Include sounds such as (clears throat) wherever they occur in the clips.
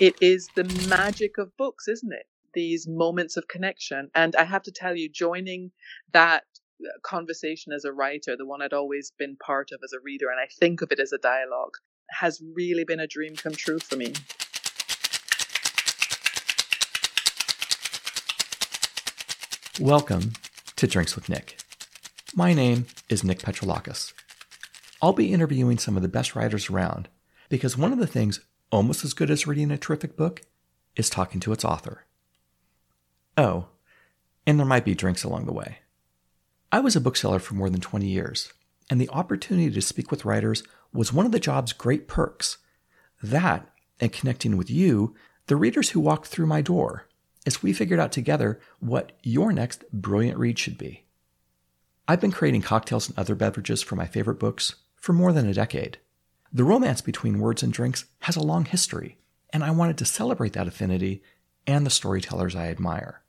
It is the magic of books, isn't it? These moments of connection. And I have to tell you, joining that uh, conversation as a writer, the one I'd always been part of as a reader, and I think of it as a dialogue, has really been a dream come true for me. Welcome to Drinks with Nick. My name is Nick Petrolakis. I'll be interviewing some of the best writers around because one of the things almost as good as reading a terrific book is talking to its author. Oh, and there might be drinks along the way. I was a bookseller for more than 20 years, and the opportunity to speak with writers was one of the job's great perks. That, and connecting with you, the readers who walked through my door, as we figured out together what your next brilliant read should be. I've been creating cocktails and other beverages for my favorite books for more than a decade. The romance between words and drinks has a long history, and I wanted to celebrate that affinity and the storytellers I admire.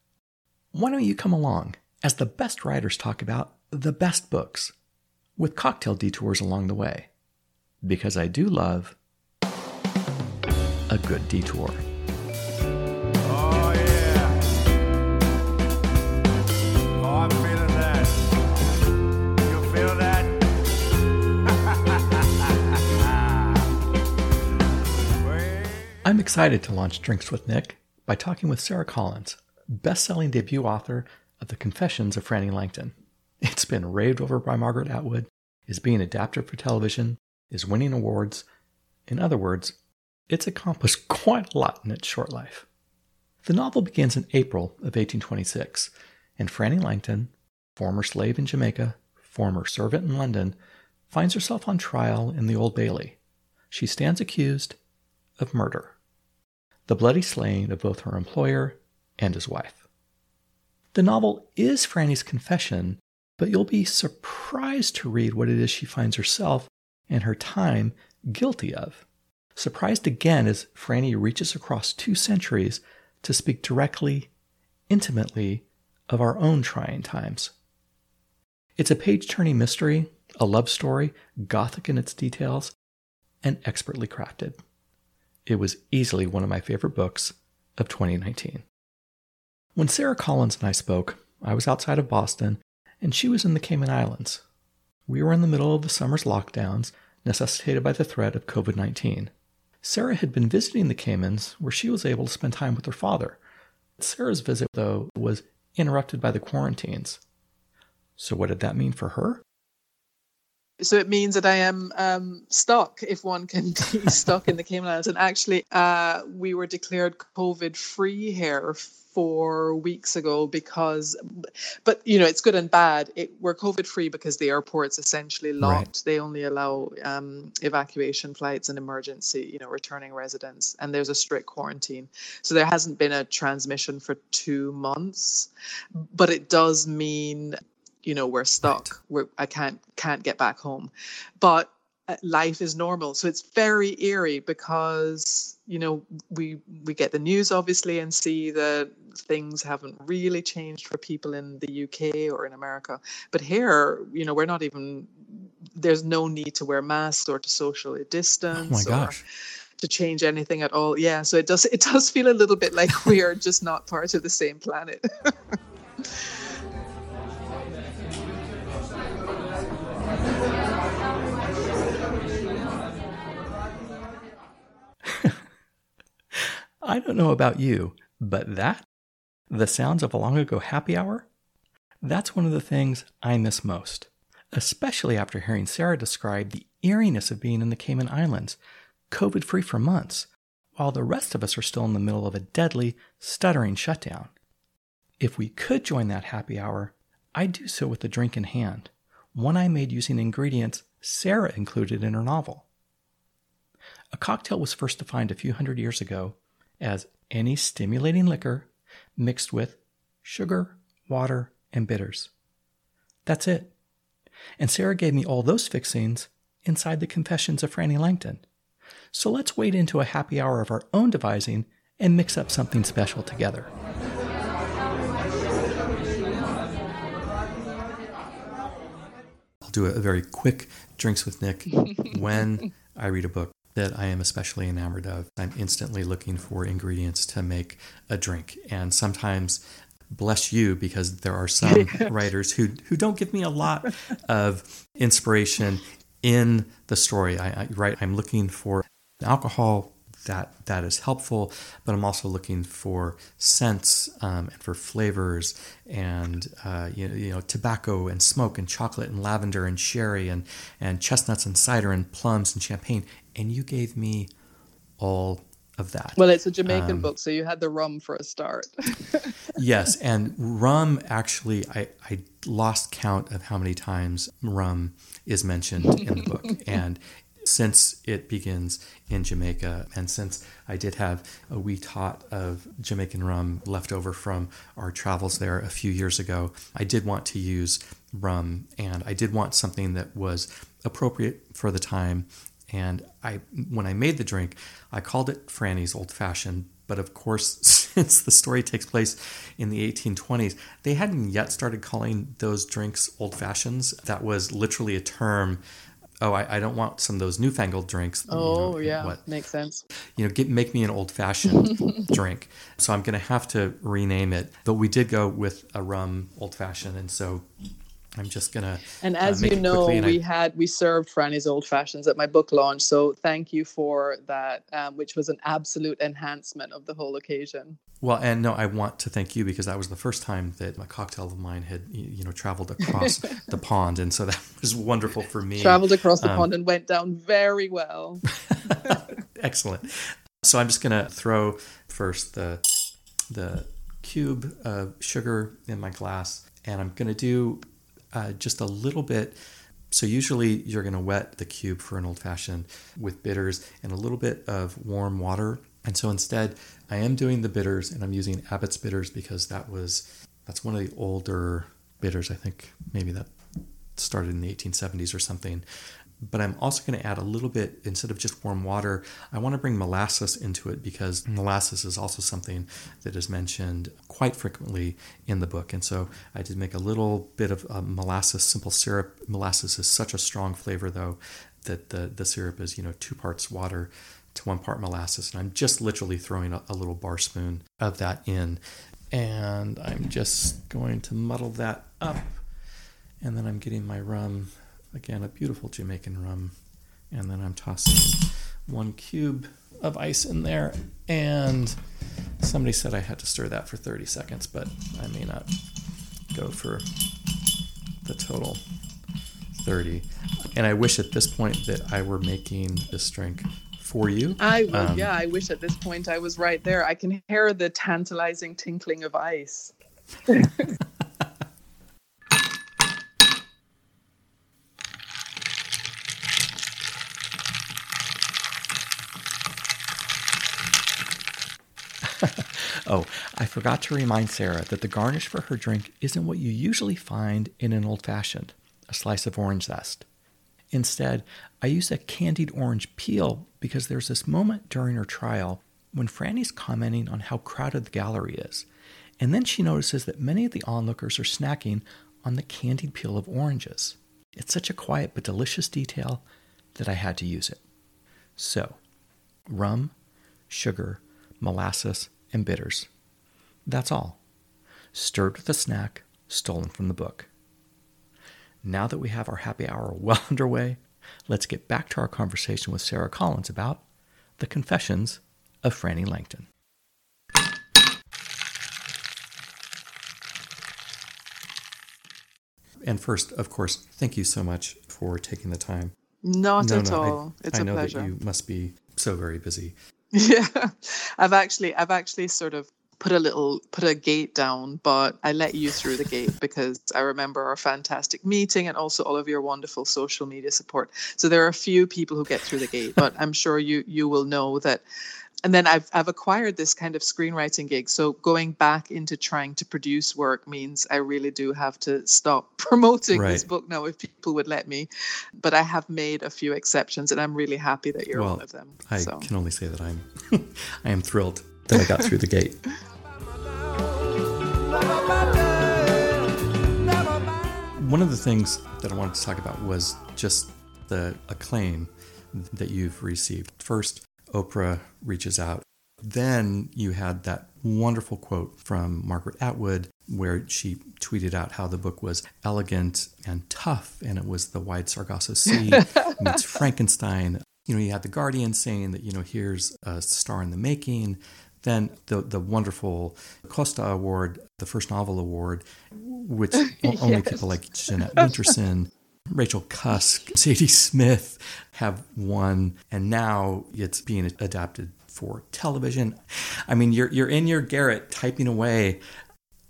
Why don't you come along as the best writers talk about the best books with cocktail detours along the way? Because I do love a good detour. I'm excited to launch Drinks with Nick by talking with Sara Collins, best-selling debut author of The Confessions of Frannie Langton. It's been raved over by Margaret Atwood, is being adapted for television, is winning awards. In other words, it's accomplished quite a lot in its short life. The novel begins in April of 1826, and Frannie Langton, former slave in Jamaica, former servant in London, finds herself on trial in the Old Bailey. She stands accused of murder the bloody slaying of both her employer and his wife. The novel is Frannie's confession, but you'll be surprised to read what it is she finds herself and her time guilty of. Surprised again as Frannie reaches across two centuries to speak directly, intimately, of our own trying times. It's a page turning mystery, a love story, gothic in its details, and expertly crafted it was easily one of my favorite books of 2019. When Sara Collins and I spoke, I was outside of Boston and she was in the Cayman Islands. We were in the middle of the summer's lockdowns necessitated by the threat of COVID 19. Sara had been visiting the Caymans where she was able to spend time with her father. Sara's visit, though, was interrupted by the quarantines. So, what did that mean for her? So it means that I am um, stuck, if one can (laughs) be stuck in the Cayman Islands. And actually, uh, we were declared COVID free here four weeks ago because, but you know, it's good and bad. It, we're COVID free because the airport's essentially locked. Right. They only allow um, evacuation flights and emergency, you know, returning residents, and there's a strict quarantine. So there hasn't been a transmission for two months, but it does mean you know we're stuck. Right. we're i can't can't get back home. But uh, life is normal. So it's very eerie because you know we we get the news obviously and see that things haven't really changed for people in the UK or in America. But here you know we're not even there's no need to wear masks or to socially distance oh my gosh. to change anything at all. Yeah so it does it does feel a little bit like we are just not part of the same planet (laughs) I don't know about you, but that, the sounds of a long ago happy hour, that's one of the things I miss most, especially after hearing Sara describe the eeriness of being in the Cayman Islands, COVID free for months, while the rest of us are still in the middle of a deadly, stuttering shutdown. If we could join that happy hour, I'd do so with a drink in hand, one I made using ingredients Sara included in her novel. A cocktail was first defined a few hundred years ago as any stimulating liquor mixed with sugar, water, and bitters. That's it. And Sara gave me all those fixings inside the Confessions of Frannie Langton. So let's wade into a happy hour of our own devising and mix up something special together. I'll do a very quick drinks with Nick when I read a book that I am especially enamored of. I'm instantly looking for ingredients to make a drink. And sometimes bless you because there are some (laughs) (laughs) writers who who don't give me a lot of inspiration in the story. I, I right I'm looking for alcohol that that is helpful, but I'm also looking for scents um, and for flavors and uh, you, know, you know tobacco and smoke and chocolate and lavender and sherry and and chestnuts and cider and plums and champagne. And you gave me all of that. Well, it's a Jamaican um, book, so you had the rum for a start. (laughs) yes, and rum actually, I, I lost count of how many times rum is mentioned in the book. (laughs) And since it begins in Jamaica, and since I did have a wee tot of Jamaican rum left over from our travels there a few years ago, I did want to use rum and I did want something that was appropriate for the time and I, when I made the drink, I called it Frannie's Old Fashioned. But of course, (laughs) since the story takes place in the 1820s, they hadn't yet started calling those drinks old fashions. That was literally a term. Oh, I, I don't want some of those newfangled drinks. Oh, you know, oh, yeah, what, makes sense. You know, get make me an old fashioned (laughs) drink. So I'm going to have to rename it. But we did go with a rum old fashioned, and so I'm just gonna. And uh, as uh, you know, we I... had we served Frannie's old fashions at my book launch, so thank you for that, um, which was an absolute enhancement of the whole occasion. Well, and no, I want to thank you because that was the first time that a cocktail of mine had you know traveled across (laughs) the pond, and so that was wonderful for me. Traveled across the um, pond and went down very well. (laughs) Excellent. So I'm just gonna throw first the the cube of sugar in my glass, and I'm gonna do uh, just a little bit. So usually you're going to wet the cube for an old fashioned with bitters and a little bit of warm water. And so instead, I am doing the bitters and I'm using Abbott's bitters because that was that's one of the older bitters. I think maybe that started in the 1870s or something but I'm also going to add a little bit, instead of just warm water, I want to bring molasses into it because molasses is also something that is mentioned quite frequently in the book. And so I did make a little bit of uh, molasses, simple syrup. Molasses is such a strong flavor, though, that the, the syrup is, you know, two parts water to one part molasses. And I'm just literally throwing a, a little bar spoon of that in. And I'm just going to muddle that up. And then I'm getting my rum Again, a beautiful Jamaican rum. And then I'm tossing one cube of ice in there. And somebody said I had to stir that for 30 seconds, but I may not go for the total 30. And I wish at this point that I were making this drink for you. I um, yeah, I wish at this point I was right there. I can hear the tantalizing tinkling of ice. (laughs) Oh, I forgot to remind Sara that the garnish for her drink isn't what you usually find in an old fashioned a slice of orange zest. Instead, I use a candied orange peel because there's this moment during her trial when Frannie's commenting on how crowded the gallery is, and then she notices that many of the onlookers are snacking on the candied peel of oranges. It's such a quiet but delicious detail that I had to use it. So, rum, sugar, molasses, and bitters. That's all. Stirred with a snack stolen from the book. Now that we have our happy hour (laughs) well underway, let's get back to our conversation with Sara Collins about the Confessions of Frannie Langton. And first, of course, thank you so much for taking the time. Not no, at no, all. I, it's I a pleasure. I know that you must be so very busy. (laughs) Yeah, I've actually, I've actually sort of put a little, put a gate down, but I let you through the gate (laughs) because I remember our fantastic meeting and also all of your wonderful social media support. So there are a few people who get through the gate, but I'm sure you you will know that and then I've I've acquired this kind of screenwriting gig. So going back into trying to produce work means I really do have to stop (laughs) promoting right. this book now if people would let me. But I have made a few exceptions and I'm really happy that you're well, one of them. I so. can only say that I'm (laughs) I am thrilled that I got through the gate. (laughs) One of the things that I wanted to talk about was just the acclaim that you've received. First, Oprah reaches out. Then you had that wonderful quote from Margaret Atwood where she tweeted out how the book was elegant and tough, and it was the wide Sargasso Sea (laughs) meets Frankenstein. You know, you had the Guardian saying that you know here's a star in the making. Then the the wonderful Costa Award, the first novel award, which (laughs) yes. only people like Jeanette Winterson, Rachel Cusk, (laughs) Zadie Smith have won, and now it's being adapted for television. I mean, you're you're in your garret typing away.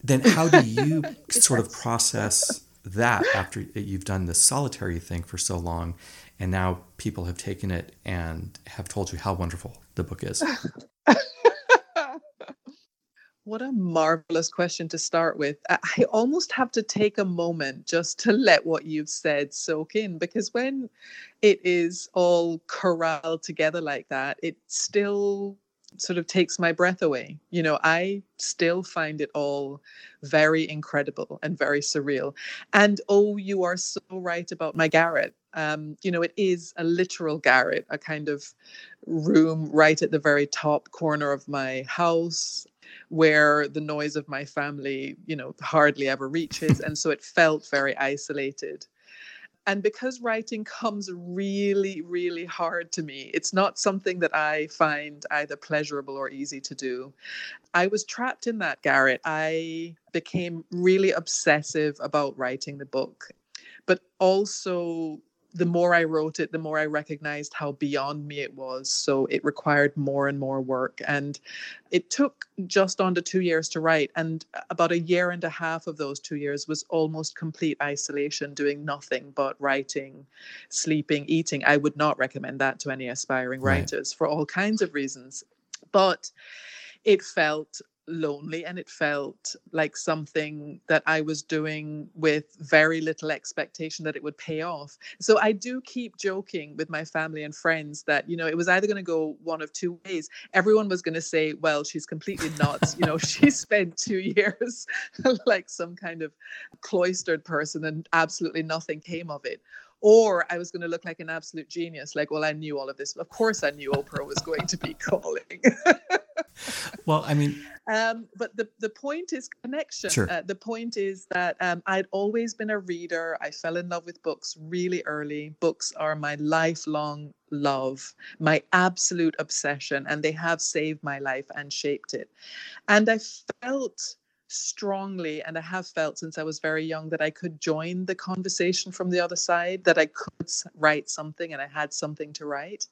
Then how do you (laughs) sort of process that after you've done this solitary thing for so long, and now people have taken it and have told you how wonderful the book is? (laughs) What a marvelous question to start with. I almost have to take a moment just to let what you've said soak in because when it is all corralled together like that, it still sort of takes my breath away. You know, I still find it all very incredible and very surreal. And oh, you are so right about my garret. Um, you know, it is a literal garret, a kind of room right at the very top corner of my house where the noise of my family, you know, hardly ever reaches. and so it felt very isolated. And because writing comes really, really hard to me, it's not something that I find either pleasurable or easy to do. I was trapped in that garret. I became really obsessive about writing the book, but also the more I wrote it, the more I recognized how beyond me it was. So it required more and more work. And it took just under two years to write. And about a year and a half of those two years was almost complete isolation, doing nothing but writing, sleeping, eating. I would not recommend that to any aspiring right. writers for all kinds of reasons. But it felt lonely and it felt like something that I was doing with very little expectation that it would pay off. So I do keep joking with my family and friends that, you know, it was either going to go one of two ways. Everyone was going to say, well, she's completely nuts. you know, (laughs) she spent two years (laughs) like some kind of cloistered person and absolutely nothing came of it or I was going to look like an absolute genius. Like, well, I knew all of this. Of course, I knew Oprah was going to be (laughs) calling. Well, I mean, um, but the, the point is connection. Sure. Uh, the point is that um, I'd always been a reader. I fell in love with books really early. Books are my lifelong love, my absolute obsession, and they have saved my life and shaped it. And I felt strongly, and I have felt since I was very young, that I could join the conversation from the other side, that I could write something and I had something to write.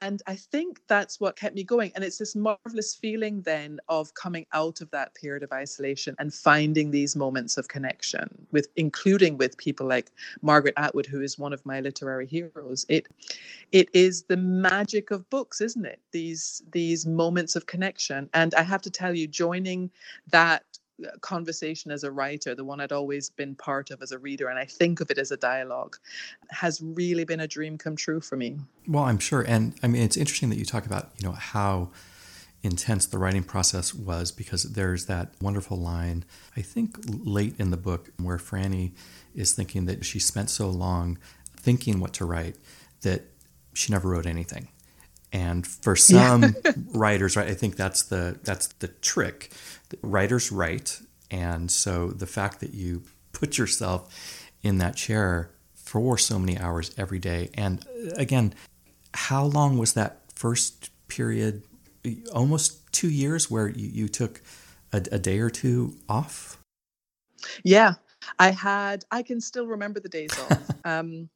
And I think that's what kept me going. And it's this marvelous feeling then of coming out of that period of isolation and finding these moments of connection with including with people like Margaret Atwood, who is one of my literary heroes. It it is the magic of books, isn't it? These these moments of connection. And I have to tell you, joining that Uh, conversation as a writer, the one I'd always been part of as a reader, and I think of it as a dialogue, has really been a dream come true for me. Well, I'm sure. And I mean, it's interesting that you talk about, you know, how intense the writing process was because there's that wonderful line, I think late in the book, where Frannie is thinking that she spent so long thinking what to write that she never wrote anything. And for some yeah. (laughs) writers, right, I think that's the that's the trick writers write. And so the fact that you put yourself in that chair for so many hours every day. And again, how long was that first period? Almost two years where you, you took a, a day or two off? Yeah, I had, I can still remember the days off. (laughs) um,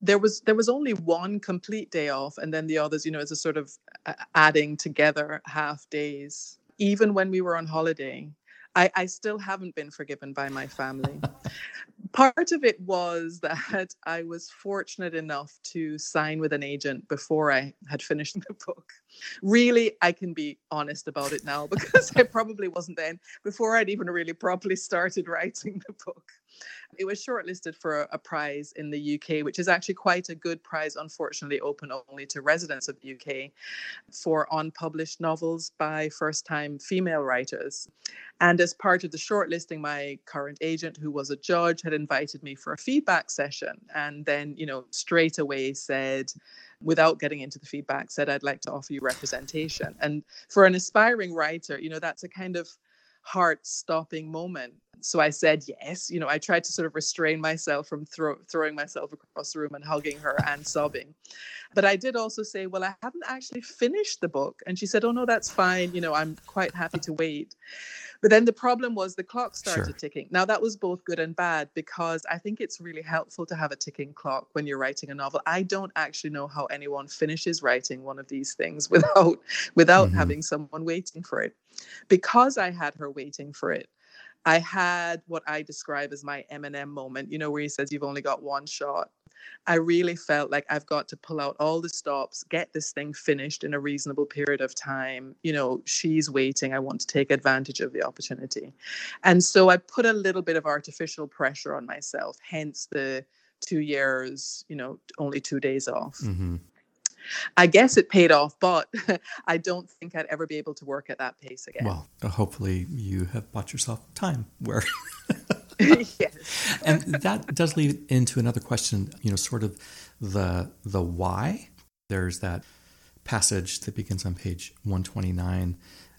there was there was only one complete day off and then the others you know as a sort of uh, adding together half days even when we were on holiday, I, I still haven't been forgiven by my family. Part of it was (laughs) that I was fortunate enough to sign with an agent before I had finished the book. Really, I can be honest about it now because I probably wasn't then before I'd even really properly started writing the book. It was shortlisted for a, a prize in the UK, which is actually quite a good prize, unfortunately, open only to residents of the UK for unpublished novels by first time female writers. And as part of the shortlisting, my current agent, who was a judge, had invited me for a feedback session. And then, you know, straight away said, without getting into the feedback, said, I'd like to offer you representation. And for an aspiring writer, you know, that's a kind of heart stopping moment. So I said yes. You know, I tried to sort of restrain myself from throw, throwing myself across the room and hugging her and sobbing. But I did also say, Well, I haven't actually finished the book. And she said, Oh, no, that's fine. You know, I'm quite happy to wait. But then the problem was the clock started sure. ticking. Now, that was both good and bad because I think it's really helpful to have a ticking clock when you're writing a novel. I don't actually know how anyone finishes writing one of these things (laughs) without without mm-hmm. having someone waiting for it. Because I had her waiting for it, I had what I describe as my Eminem moment, you know, where he says, You've only got one shot. I really felt like I've got to pull out all the stops, get this thing finished in a reasonable period of time. You know, she's waiting. I want to take advantage of the opportunity. And so I put a little bit of artificial pressure on myself, hence the two years, you know, only two days off. Mm-hmm. I guess it paid off, but (laughs) I don't think I'd ever be able to work at that pace again. Well, hopefully you have bought yourself time where. (laughs) (laughs) yes. and that does lead into another question, you know, sort of the the why. There's that passage that begins on page 129.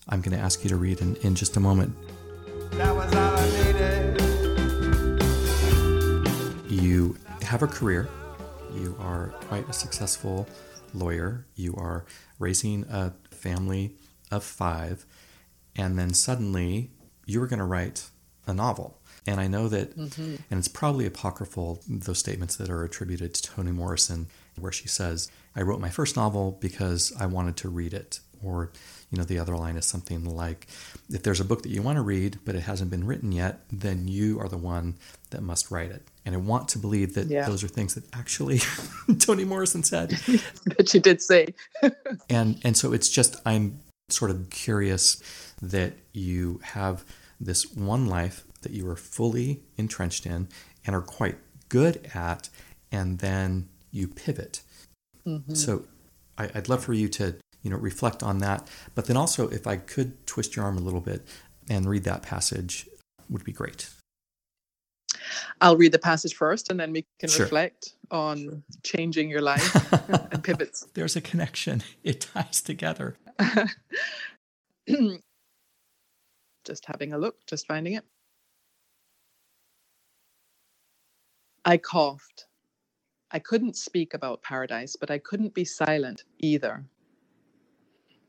I'm going to ask you to read in, in just a moment. You have a career. You are quite a successful lawyer, you are raising a family of five, and then suddenly you are going to write a novel. And I know that, mm-hmm. and it's probably apocryphal, those statements that are attributed to Toni Morrison, where she says, I wrote my first novel because I wanted to read it. Or, you know, the other line is something like, if there's a book that you want to read, but it hasn't been written yet, then you are the one that must write it. And I want to believe that yeah. those are things that actually (laughs) Toni Morrison said. (laughs) that she did say. (laughs) and and so it's just I'm sort of curious that you have this one life that you are fully entrenched in and are quite good at, and then you pivot. Mm-hmm. So I, I'd love for you to you know reflect on that, but then also if I could twist your arm a little bit and read that passage would be great. I'll read the passage first and then we can sure. reflect on changing your (laughs) life and pivots. There's a connection, (laughs) it ties together. (clears throat) just having a look, just finding it. I coughed. I couldn't speak about paradise, but I couldn't be silent either.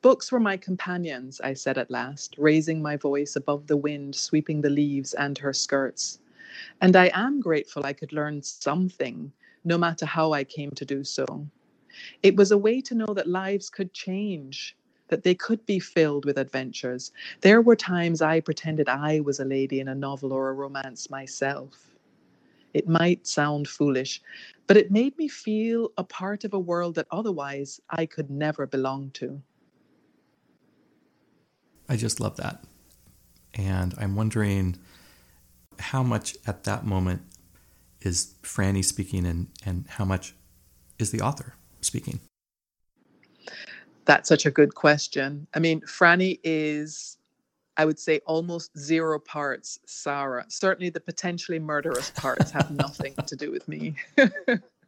Books were my companions, I said at last, raising my voice above the wind sweeping the leaves and her skirts. And I am grateful I could learn something, no matter how I came to do so. It was a way to know that lives could change, that they could be filled with adventures. There were times I pretended I was a lady in a novel or a romance myself. It might sound foolish, but it made me feel a part of a world that otherwise I could never belong to. I just love that. And I'm wondering how much at that moment is Frannie speaking and, and how much is the author speaking? That's such a good question. I mean, Frannie is, I would say, almost zero parts Sara. Certainly, the potentially murderous parts have nothing to do with me.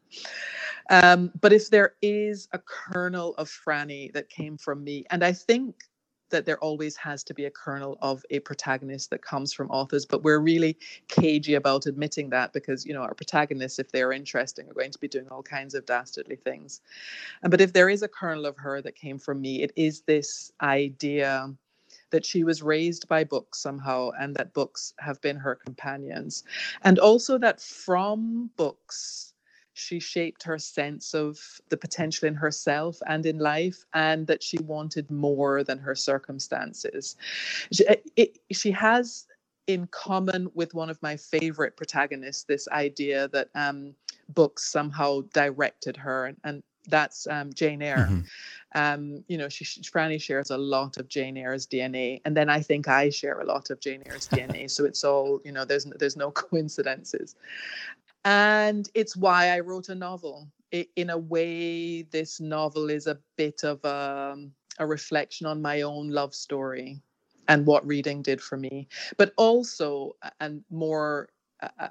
(laughs) um, but if there is a kernel of Frannie that came from me, and I think that there always has to be a kernel of a protagonist that comes from authors, but we're really cagey about admitting that because you know our protagonists, if they're interesting, are going to be doing all kinds of dastardly things. but if there is a kernel of her that came from me, it is this idea that she was raised by books somehow and that books have been her companions and also that from books she shaped her sense of the potential in herself and in life, and that she wanted more than her circumstances. She, eh, it, she has in common with one of my favorite protagonists this idea that um, books somehow directed her and, and That's um, Jane Eyre. Mm-hmm. Um, you know, she, Frannie shares a lot of Jane Eyre's DNA, and then I think I share a lot of Jane Eyre's DNA. (laughs) So it's all you know. There's there's no (laughs) coincidences, and it's why I wrote a novel. It, in a way, this novel is a bit of a, a reflection on my own love story and what reading did for me, but also, and more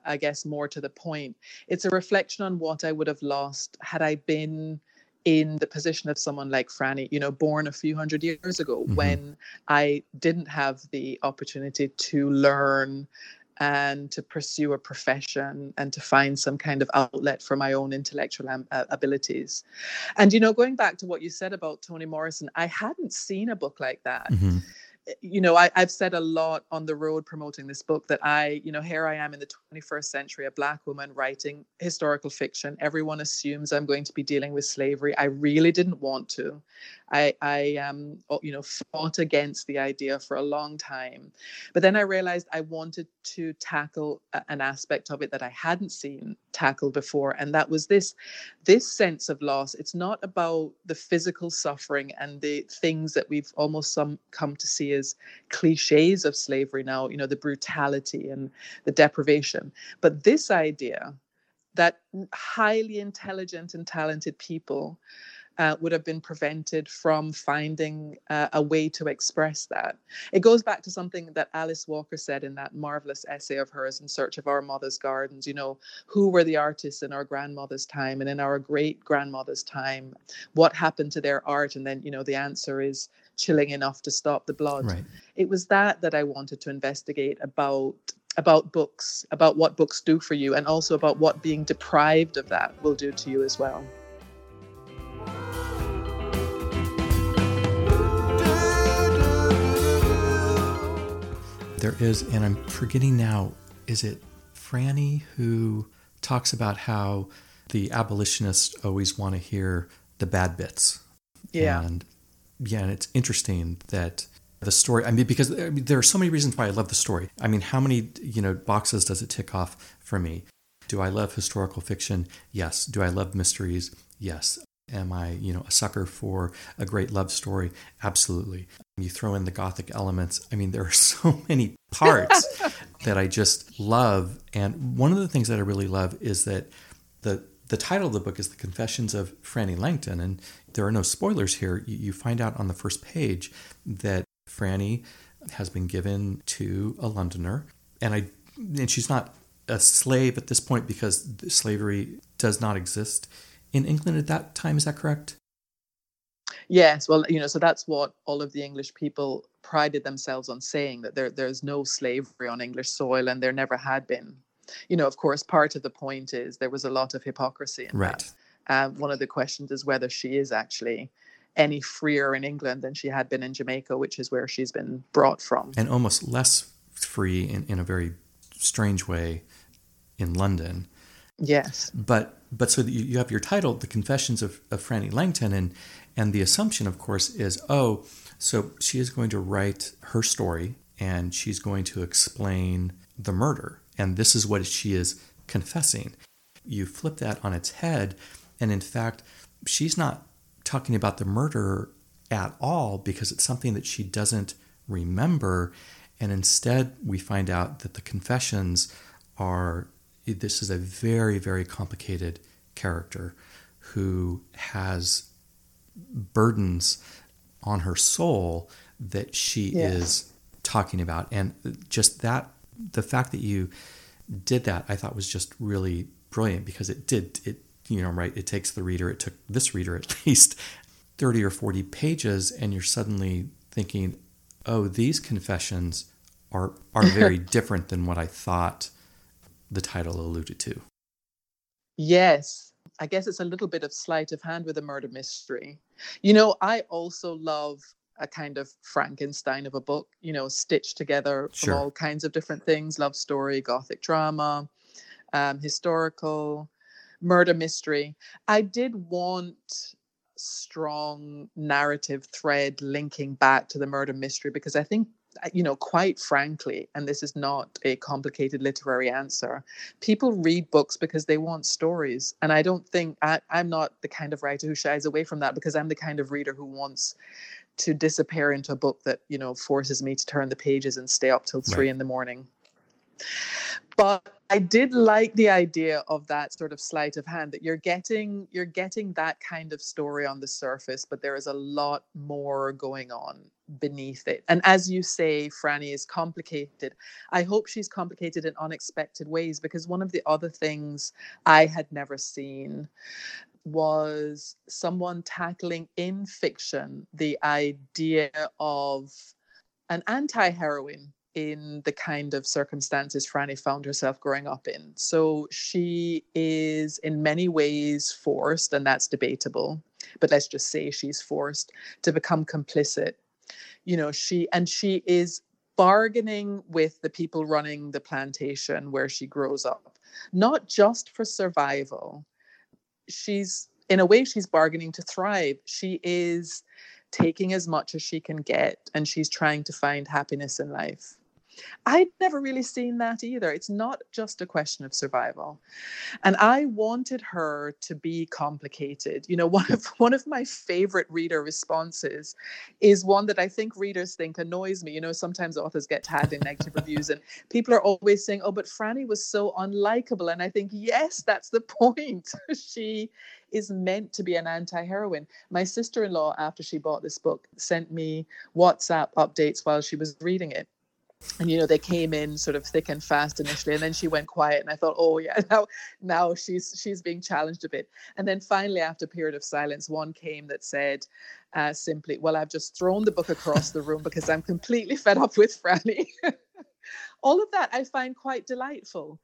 I guess more to the point, it's a reflection on what I would have lost had I been in the position of someone like Frannie, you know, born a few hundred years ago mm-hmm. when I didn't have the opportunity to learn and to pursue a profession and to find some kind of outlet for my own intellectual um, uh, abilities. And, you know, going back to what you said about Toni Morrison, I hadn't seen a book like that. Mm-hmm you know, I, have said a lot on the road promoting this book that I, you know, here I am in the 21st century, a Black woman writing historical fiction. Everyone assumes I'm going to be dealing with slavery. I really didn't want to. I, I um, you know, fought against the idea for a long time. But then I realized I wanted to tackle an aspect of it that I hadn't seen tackled before. And that was this, this sense of loss. It's not about the physical suffering and the things that we've almost some come to as cliches of slavery now, you know, the brutality and the deprivation. But this idea that highly intelligent and talented people uh, would have been prevented from finding uh, a way to express that. It goes back to something that Alice Walker said in that marvelous essay of hers, In Search of Our Mother's Gardens. You know, who were the artists in our grandmother's time and in our great grandmother's time? What happened to their art? And then, you know, the answer is chilling enough to stop the blood. Right. It was that that I wanted to investigate about about books, about what books do for you, and also about what being deprived of that will do to you as well. There is, and I'm forgetting now, is it Frannie who talks about how the abolitionists always want to hear the bad bits? Yeah. And yeah, and it's interesting that the story, I mean, because I mean, there are so many reasons why I love the story. I mean, how many, you know, boxes does it tick off for me? Do I love historical fiction? Yes. Do I love mysteries? Yes. Am I, you know, a sucker for a great love story? Absolutely. You throw in the gothic elements. I mean, there are (laughs) so many parts (laughs) that I just love. And one of the things that I really love is that the the title of the book is The Confessions of Frannie Langton. And there are no spoilers here. You find out on the first page that Frannie has been given to a Londoner. And I and she's not a slave at this point because slavery does not exist in England at that time. Is that correct? Yes, well, you know, so that's what all of the English people prided themselves on saying that there there's no slavery on English soil and there never had been. You know, of course, part of the point is there was a lot of hypocrisy in right. that. Um, one of the questions is whether she is actually any freer in England than she had been in Jamaica, which is where she's been brought from. And almost less free in, in a very strange way in London. Yes. But but so you, you have your title, The Confessions of, of Frannie Langton, and and the assumption, of course, is oh, so she is going to write her story and she's going to explain the murder. And this is what she is confessing. You flip that on its head, and in fact, she's not talking about the murder at all because it's something that she doesn't remember. And instead, we find out that the confessions are this is a very, very complicated character who has burdens on her soul that she is talking about. And just that, the fact that you did that, I thought was just really brilliant because it did, it, you know, right, it takes the reader, it took this reader at (laughs) least 30 or 40 pages, and you're suddenly thinking, oh, these confessions are, are (laughs) very different than what I thought the title alluded to. Yes. I guess it's a little bit of sleight of hand with a murder mystery. You know, I also love a kind of Frankenstein of a book, you know, stitched together from all kinds of different things love story, gothic drama, um, historical, murder mystery. I did want strong narrative thread linking back to the murder mystery because I think uh, you know, quite frankly, and this is not a complicated literary answer, people read books because they want stories. And I don't think I, I'm not the kind of writer who shies away from that because I'm the kind of reader who wants to disappear into a book that, you know, forces me to turn the pages and stay up till three right. in the morning. But I did like the idea of that sort of sleight of hand that you're getting you're getting that kind of story on the surface, but there is a lot more going on beneath it. And as you say, Frannie is complicated. I hope she's complicated in unexpected ways because one of the other things I had never seen was someone tackling in fiction the idea of an anti-heroine in the kind of circumstances Frannie found herself growing up in. So she is in many ways forced, and that's debatable, but let's just say she's forced to become complicit. You know, she and she is bargaining with the people running the plantation where she grows up, not just for survival. She's in a way she's bargaining to thrive. She is taking as much as she can get and she's trying to find happiness in life. I'd never really seen that either. It's not just a question of survival. And I wanted her to be complicated. You know, (laughs) one of one of my favorite reader responses is one that I think readers think annoys me. You know, sometimes authors get tagged in negative reviews and people are always saying, "Oh, but Frannie was so unlikable." And I think, "Yes, that's the (laughs) point. she is meant to be an anti-heroine. My sister-in-law after she bought this book sent me WhatsApp updates while she was reading it and you know they came in sort of thick and fast initially and then she went quiet and i thought oh yeah (laughs) now now she's she's being challenged a bit. And then finally after a period of silence one came that said uh, simply well i've just thrown the book across the room because i'm completely fed up with frannie. (laughs) All of that I find quite delightful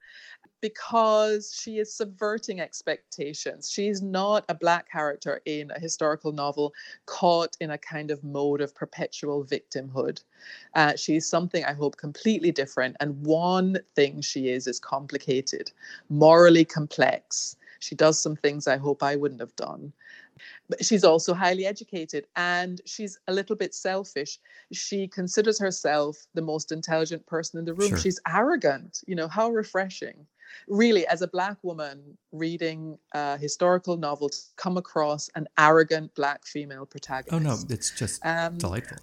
because she is subverting expectations. She's not a black character in a historical novel caught in a kind of mode of perpetual victimhood. Uh, she's something I hope completely different. And one thing she is is complicated, morally complex. She does some things I hope I wouldn't have done. But she's also highly educated and she's a little bit selfish. She considers herself the most intelligent person in the room. Sure. She's arrogant. You know, how refreshing. Really, as a Black woman reading a historical novel, to come across an arrogant Black female protagonist. Oh, no, it's just um, delightful.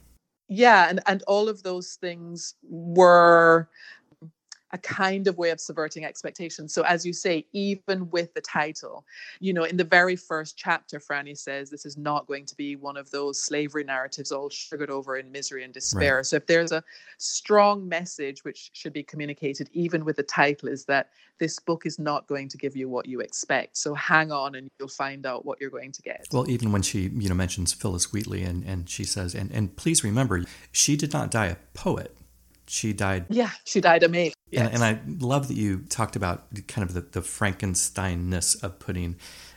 Yeah, and, and all of those things were a kind of way of subverting expectations. So, as you say, even with the title, you know, in the very first chapter, Frannie says this is not going to be one of those slavery narratives all sugared over in misery and despair. Right. So, if there's a strong message which should be communicated, even with the title, is that this book is not going to give you what you expect. So, hang on and you'll find out what you're going to get. Well, even when she, you know, mentions Phillis Wheatley and, and she says, and, and please remember, she did not die a poet she died. Yeah, she died a maid. Yes. And, and, I love that you talked about kind of the, the Frankensteinness of putting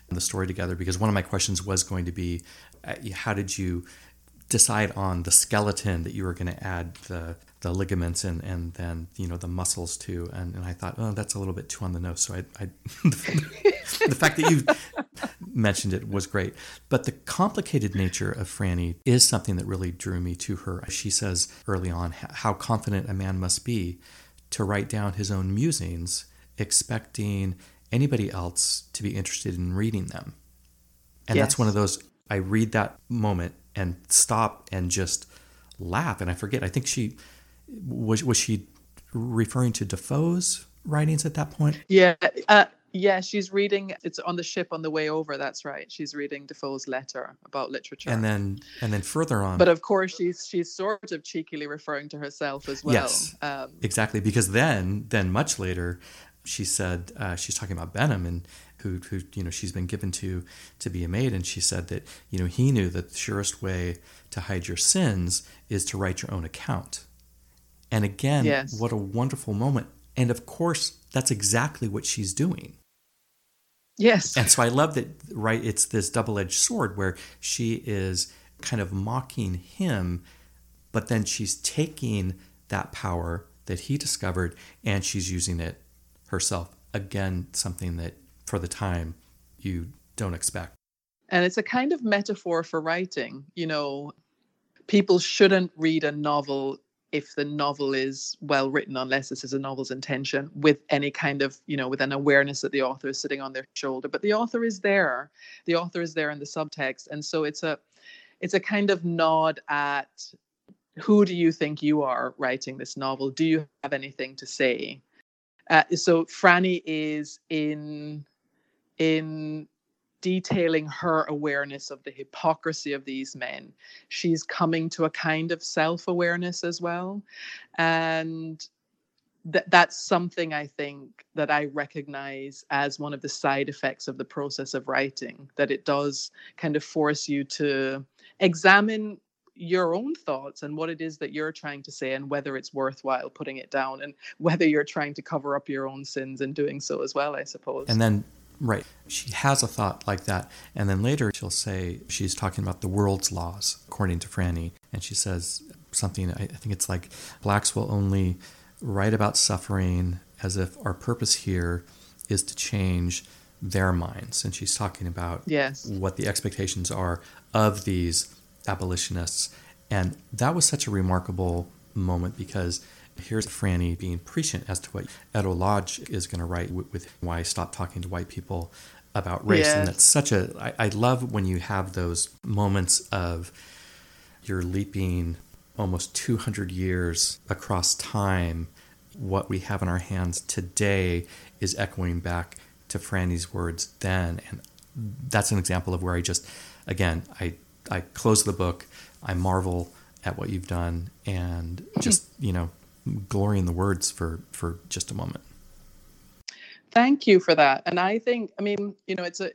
the story together because one of my questions was going to be uh, how did you decide on the skeleton that you were going to add the the ligaments and and then you know the muscles too. And, and I thought oh that's a little bit too on the nose. So I, I (laughs) the fact that you mentioned it was great. But the complicated nature of Frannie is something that really drew me to her. She says early on how confident a man must be to write down his own musings expecting anybody else to be interested in reading them. And yes. that's one of those I read that moment and stop and just laugh. And I forget I think she was was she referring to Defoe's writings at that point? Yeah. Uh, yeah, she's reading. It's on the ship on the way over. That's right. She's reading Defoe's letter about literature, and then and then further on. But of course, she's she's sort of cheekily referring to herself as well. Yes, um, exactly. Because then then much later, she said uh, she's talking about Benham and who who you know she's been given to to be a maid, and she said that you know he knew that the surest way to hide your sins is to write your own account. And again, yes. what a wonderful moment. And of course, that's exactly what she's doing. Yes. And so I love that, right? It's this double edged sword where she is kind of mocking him, but then she's taking that power that he discovered and she's using it herself. Again, something that for the time you don't expect. And it's a kind of metaphor for writing. You know, people shouldn't read a novel if the novel is well written unless this is a novel's intention with any kind of you know with an awareness that the author is sitting on their shoulder. But the author is there. The author is there in the subtext. And so it's a it's a kind of nod at who do you think you are writing this novel? Do you have anything to say? Uh, so frannie is in in detailing her awareness of the hypocrisy of these men. She's coming to a kind of self awareness as well. And th- that's something I think that I recognize as one of the side effects of the process of writing, that it does kind of force you to examine your own thoughts and what it is that you're trying to say and whether it's worthwhile putting it down and whether you're trying to cover up your own sins in doing so as well i suppose and then Right. She has a thought like that. And then later she'll say she's talking about the world's laws, according to Frannie. And she says something, I think it's like, blacks will only write about suffering as if our purpose here is to change their minds. And she's talking about yes. what the expectations are of these abolitionists. And that was such a remarkable moment because Here's Frannie being prescient as to what Eddo-Lodge is going to write with, with, why I stopped talking to white people about race. Yes. And that's such a, I, I love when you have those moments of you're leaping almost 200 years across time. What we have in our hands today is echoing back to Frannie's words then. And that's an example of where I just, again, I, I close the book, I marvel at what you've done, and (laughs) just, you know, glory in the words for for just a moment. Thank you for that. And I think, I mean, you know, it's a,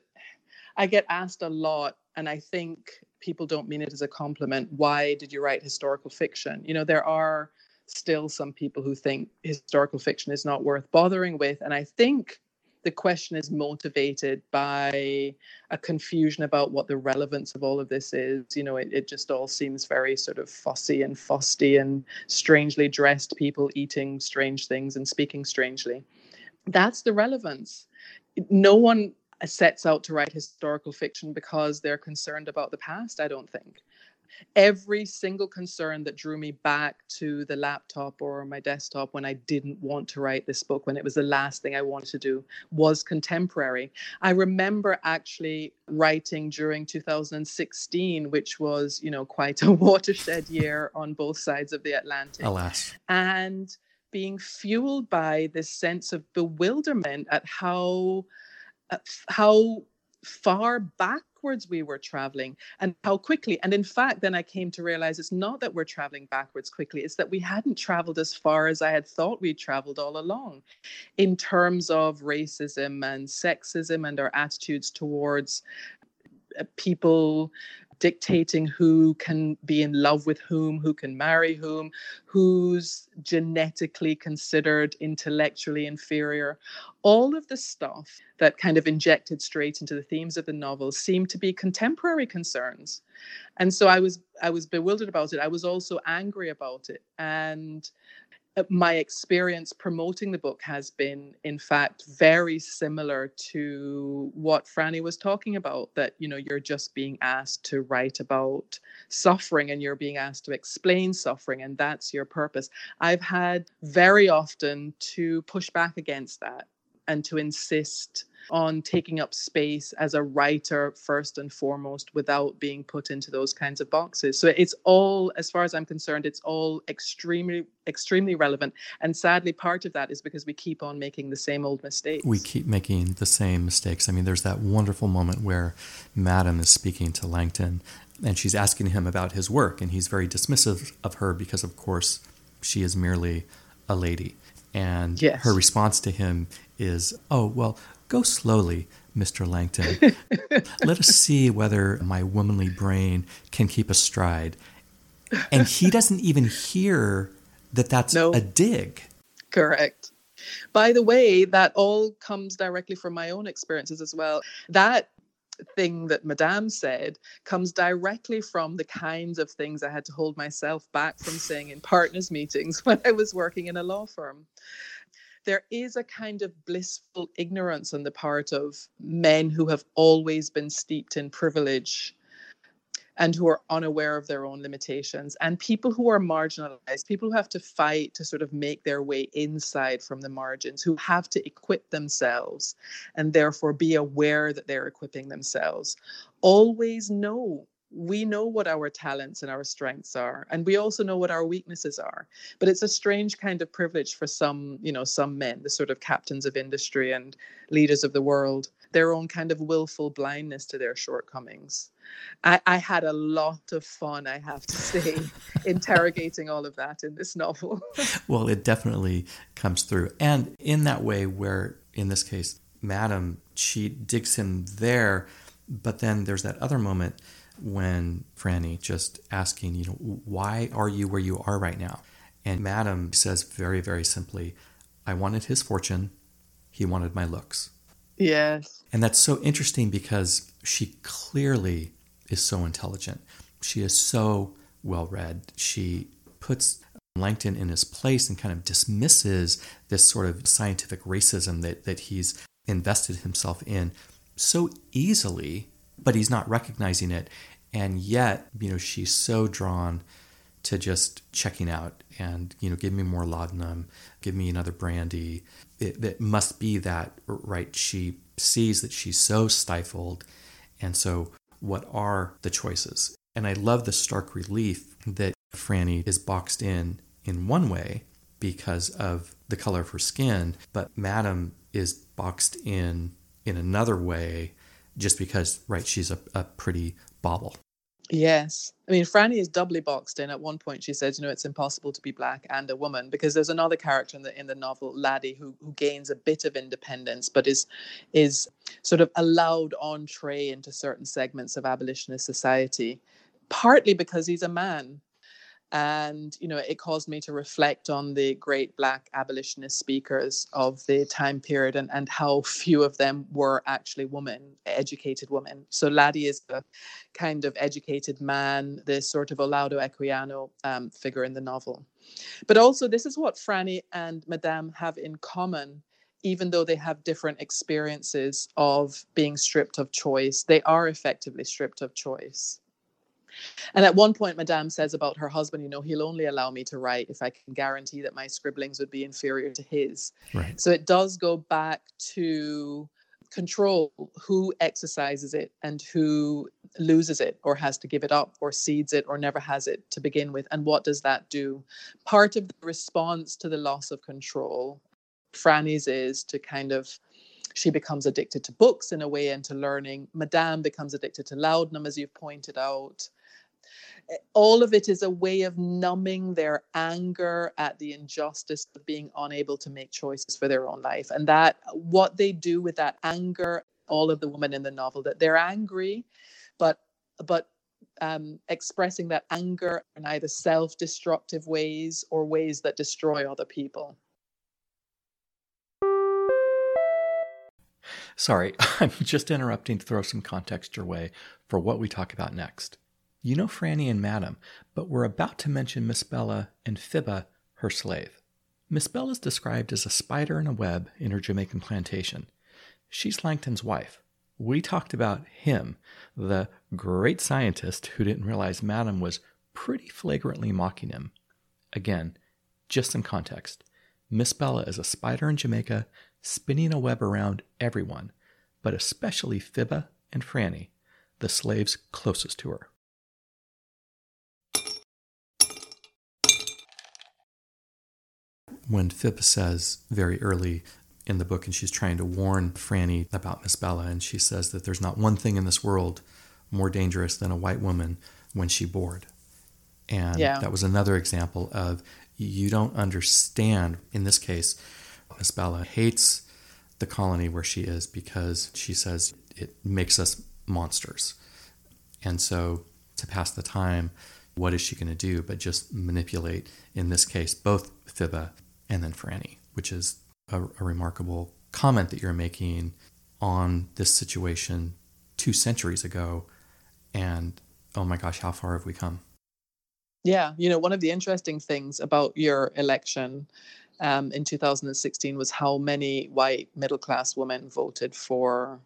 I get asked a lot, and I think people don't mean it as a compliment. Why did you write historical fiction? You know, there are still some people who think historical fiction is not worth bothering with. And I think the question is motivated by a confusion about what the relevance of all of this is. You know, it, it just all seems very sort of fussy and fusty and strangely dressed people eating strange things and speaking strangely. That's the relevance. No one sets out to write historical fiction because they're concerned about the past, I don't think every single concern that drew me back to the laptop or my desktop when I didn't want to write this book, when it was the last thing I wanted to do, was contemporary. I remember actually writing during 2016, which was, you know, quite a (laughs) watershed year on both sides of the Atlantic. Alas. And being fueled by this sense of bewilderment at how how far back backwards we were traveling and how quickly. And in fact, then I came to realize it's not that we're traveling backwards quickly, it's that we hadn't traveled as far as I had thought we'd traveled all along in terms of racism and sexism and our attitudes towards uh, people dictating who can be in love with whom, who can marry whom, who's genetically considered intellectually inferior. All of the stuff that kind of injected straight into the themes of the novel seemed to be contemporary concerns. And so I was I was bewildered about it. I was also angry about it. And Uh, my experience promoting the book has been in fact very similar to what frannie was talking about that you know you're just being asked to write about suffering and you're being asked to explain suffering and that's your purpose. I've had very often to push back against that and to insist on taking up space as a writer first and foremost without being put into those kinds of boxes. So it's all as far as i'm concerned it's all extremely extremely relevant. And sadly part of that is because we keep on making the same old mistakes. We keep making the same mistakes. I mean there's that wonderful moment where madam is speaking to langton and she's asking him about his work and he's very dismissive of her because of course she is merely a lady and yes. her response to him is, Oh, well, Go slowly, Mr. Langton. (laughs) Let us see whether my womanly brain can keep a stride. And he doesn't even hear that that's no. a dig. Correct. By the way, that all comes directly from my own experiences as well. That thing that Madame said comes directly from the kinds of things I had to hold myself back from saying in partners meetings (laughs) when I was working in a law firm there is a kind of blissful ignorance on the part of men who have always been steeped in privilege. And who are unaware of their own limitations, and people who are marginalized, people who have to fight to sort of make their way inside from the margins, who have to equip themselves and therefore be aware that they're equipping themselves, always know we know what our talents and our strengths are and we also know what our weaknesses are. But it's a strange kind of privilege for some you know some men the sort of captains of industry and leaders of the world their own kind of willful blindness to their shortcomings I, I had a lot of fun i have to say (laughs) interrogating all of that in this novel (laughs) well it definitely comes through and in that way where in this case madam she digs him there but then there's that other moment when Frannie just asking, you know, why are you where you are right now? And Madam says very, very simply, I wanted his fortune, he wanted my looks. Yes. And that's so interesting because she clearly is so intelligent. She is so well read. She puts Langton in his place and kind of dismisses this sort of scientific racism that, that he's invested himself in so easily, but he's not recognizing it and yet you know she's so drawn to just checking out and you know give me more laudanum give me another brandy it, it must be that right? She sees that she's so stifled and so what are the choices? And i love the stark relief that frannie is boxed in in one way because of the color of her skin but madam is boxed in in another way just because right she's a, a pretty bauble Yes. I mean, Frannie is doubly boxed in. At one point, she says, you know, it's impossible to be black and a woman because there's another character in the in the novel, Laddie, who who gains a bit of independence, but is is sort of allowed entree into certain segments of abolitionist society, partly because he's a man and you know it caused me to reflect on the great black abolitionist speakers of the time period and, and how few of them were actually women educated women. So laddie is a kind of educated man this sort of olaudah equiano um, figure in the novel. But also this is what frannie and madame have in common. Even though they have different experiences of being stripped of choice they are effectively stripped of choice and at one point, Madame says about her husband, you know, he'll only allow me to write if I can guarantee that my scribblings would be inferior to his. Right. So it does go back to control who exercises it and who loses it or has to give it up or cedes it or never has it to begin with. And what does that do? Part of the response to the loss of control, Frannie's is to kind of she becomes addicted to books in a way and to learning. Madame becomes addicted to laudanum, as you've pointed out. All of it is a way of numbing their anger at the injustice of being unable to make choices for their own life. And that what they do with that anger, all of the women in the novel, that they're angry, but but um, expressing that anger in either self-destructive ways or ways that destroy other people. Sorry, (laughs) I'm just interrupting to throw some context your way for what we talk about next. You know Frannie and Madam, but we're about to mention Miss Bella and Phibbah, her slave. Miss Bella is described as a spider in a web in her Jamaican plantation. She's Langton's wife. We talked about him, the great scientist who didn't realize Madam was pretty flagrantly mocking him. Again, just in context. Miss Bella is a spider in Jamaica spinning a web around everyone, but especially Phibbah and Frannie, the slaves closest to her. When Phibbah says very early in the book, and she's trying to warn Frannie about Miss Bella, and she says that there's not one thing in this world more dangerous than a white woman when she bored. And yeah. that was another example of you don't understand. In this case, Miss Bella hates the colony where she is because she says it makes us monsters. And so, to pass the time, what is she going to do but just manipulate, in this case, both Phibbah and then Frannie, which is a, a remarkable comment that you're making on this situation two centuries ago. And oh my gosh, how far have we come? Yeah, you know, one of the interesting things about your election um, in 2016 was how many white middle class women voted for,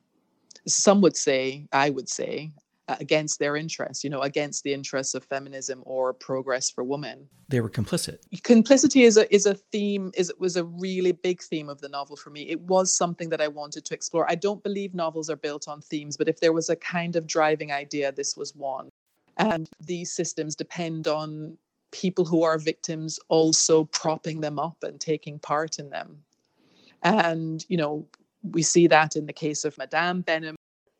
some would say, I would say, against their interests, you know, against the interests of feminism or progress for women. They were complicit. Complicity is a is a theme is was a really big theme of the novel for me. It was something that I wanted to explore. I don't believe novels are built on themes, but if there was a kind of driving idea, this was one. And these systems depend on people who are victims also propping them up and taking part in them. And, you know, we see that in the case of Madame Benham.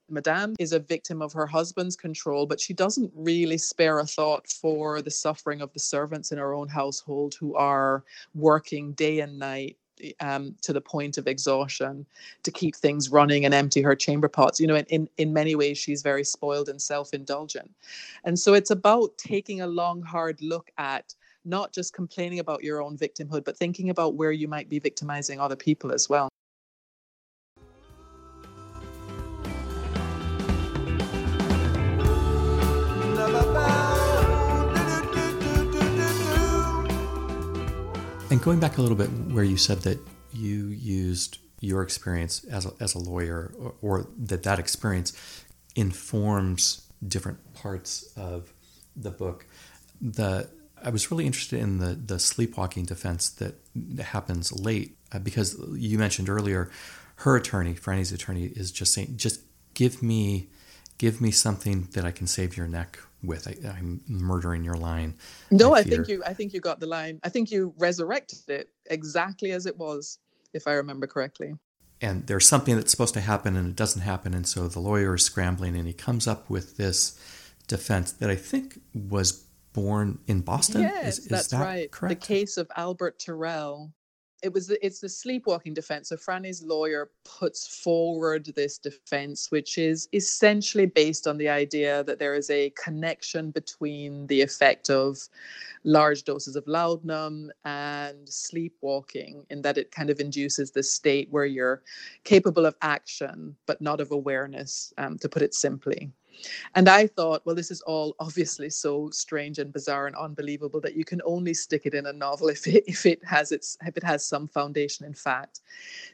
Madame is a victim of her husband's control, but she doesn't really spare a thought for the suffering of the servants in her own household who are working day and night um, to the point of exhaustion to keep things running and empty her chamber pots. You know, in, in many ways, she's very spoiled and self indulgent. And so it's about taking a long, hard look at not just complaining about your own victimhood, but thinking about where you might be victimizing other people as well. And going back a little bit, where you said that you used your experience as a, as a lawyer, or, or that that experience informs different parts of the book. The I was really interested in the the sleepwalking defense that happens late uh, because you mentioned earlier her attorney, Frannie's attorney, is just saying, just give me give me something that I can save your neck with. I, am murdering your line. No, I, I think you. I think you got the line. I think you resurrected it exactly as it was, if I remember correctly. And there's something that's supposed to happen, and it doesn't happen, and so the lawyer is scrambling, and he comes up with this defense that I think was born in Boston. Yes, is, is that's that right. Correct? The case of Albert Tirrell it was the, it's the sleepwalking defense. So Frannie's lawyer puts forward this defense, which is essentially based on the idea that there is a connection between the effect of large doses of laudanum and sleepwalking, in that it kind of induces this state where you're capable of action but not of awareness, um, to put it simply. And I thought, well, this is all (laughs) obviously so strange and bizarre and unbelievable that you can only stick it in a novel if it, if it has its if it has some foundation in fact.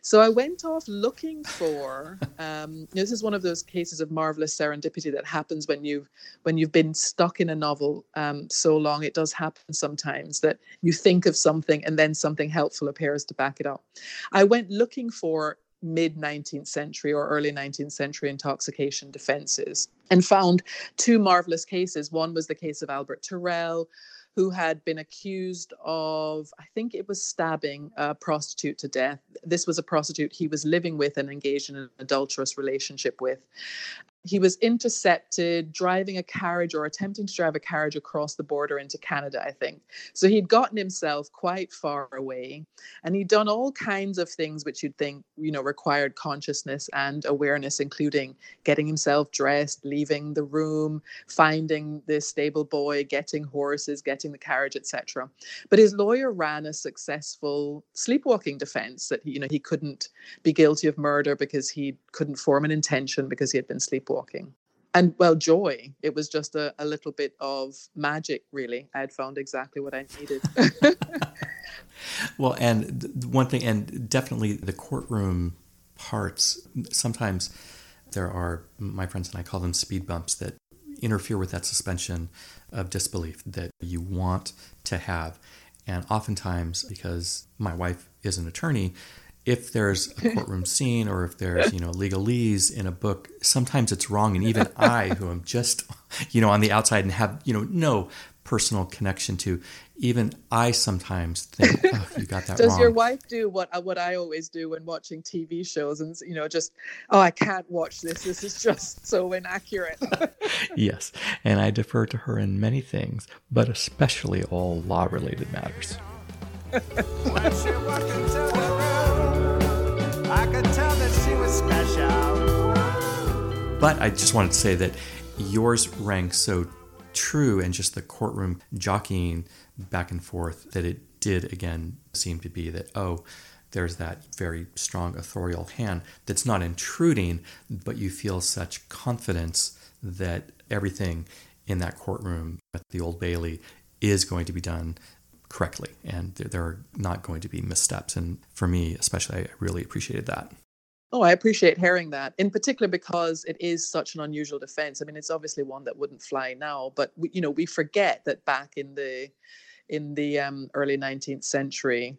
So I went off looking for. Um, this is one of those cases of marvelous serendipity that happens when you've when you've been stuck in a novel um, so long. It does happen sometimes that you think of something and then something helpful appears to back it up. I went looking for mid 19th century or early 19th century intoxication defenses and found two marvelous cases. One was the case of Albert Tirrell, who had been accused of, I think it was stabbing a prostitute to death. This was a prostitute he was living with and engaged in an adulterous relationship with he was intercepted driving a carriage or attempting to drive a carriage across the border into Canada, I think. So he'd gotten himself quite far away and he'd done all kinds of things which you'd think, you know, required consciousness and awareness, including getting himself dressed, leaving the room, finding the stable boy, getting horses, getting the carriage, etc. But his lawyer ran a successful sleepwalking defense that, you know, he couldn't be guilty of murder because he couldn't form an intention because he had been sleepwalking walking. And well joy. It was just a, a little bit of magic really. I had found exactly what i needed. (laughs) Well and one thing and definitely the courtroom parts sometimes there are my friends and i call them speed bumps that interfere with that suspension of disbelief that you want to have. And oftentimes because my wife is an attorney if there's a courtroom (laughs) scene or if there's you know legalese in a book sometimes it's wrong and even (laughs) i who am just you know on the outside and have you know no personal connection to even i sometimes think (laughs) oh, you got that wrong. does wrong. your wife do what uh, what i always do when watching tv shows and you know just oh i can't watch this this is just so inaccurate yes and i defer to her in many things but especially all law related matters But I just wanted to say that yours rang so true and just the courtroom jockeying back and forth that it did again seem to be that, oh, there's that very strong authorial hand that's not intruding, but you feel such confidence that everything in that courtroom at the Old Bailey is going to be done correctly and there are not going to be missteps. And for me, especially, I really appreciated that. Oh, I appreciate hearing that. In particular, because it is such an unusual defense. I mean, it's obviously one that wouldn't fly now, but we, you know, we forget that back in the in the um, early 19th century,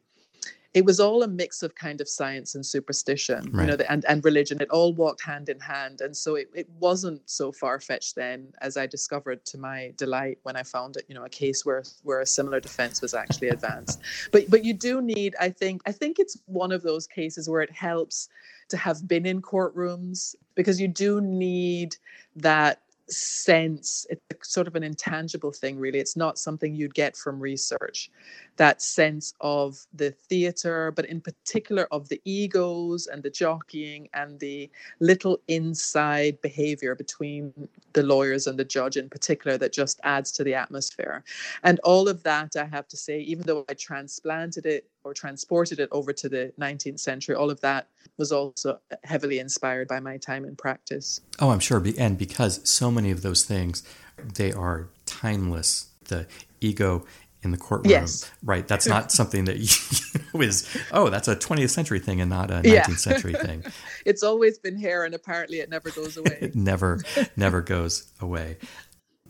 it was all a mix of kind of science and superstition, right. you know, the, and and religion. It all walked hand in hand, and so it, it wasn't so far fetched then, as I discovered to my delight when I found it, you know, a case where where a similar defense was actually advanced. But but you do need, I think, I think it's one of those cases where it helps to have been in courtrooms because you do need that sense. It's sort of an intangible thing really. It's not something you'd get from research. That sense of the theater but in particular of the egos and the jockeying and the little inside behavior between the lawyers and the judge in particular that just adds to the atmosphere. And all of that i have to say even though i transplanted it or transported it over to the 19th century all of that was also heavily inspired by my time in practice. Oh i'm sure. And because so many of those things they are timeless. The ego in the courtroom. Yes. right. That's not (laughs) something that (laughs) you is oh that's a 20th century thing and not a 19th yeah. century thing. (laughs) It's always been here and apparently it never goes away. It never never goes away.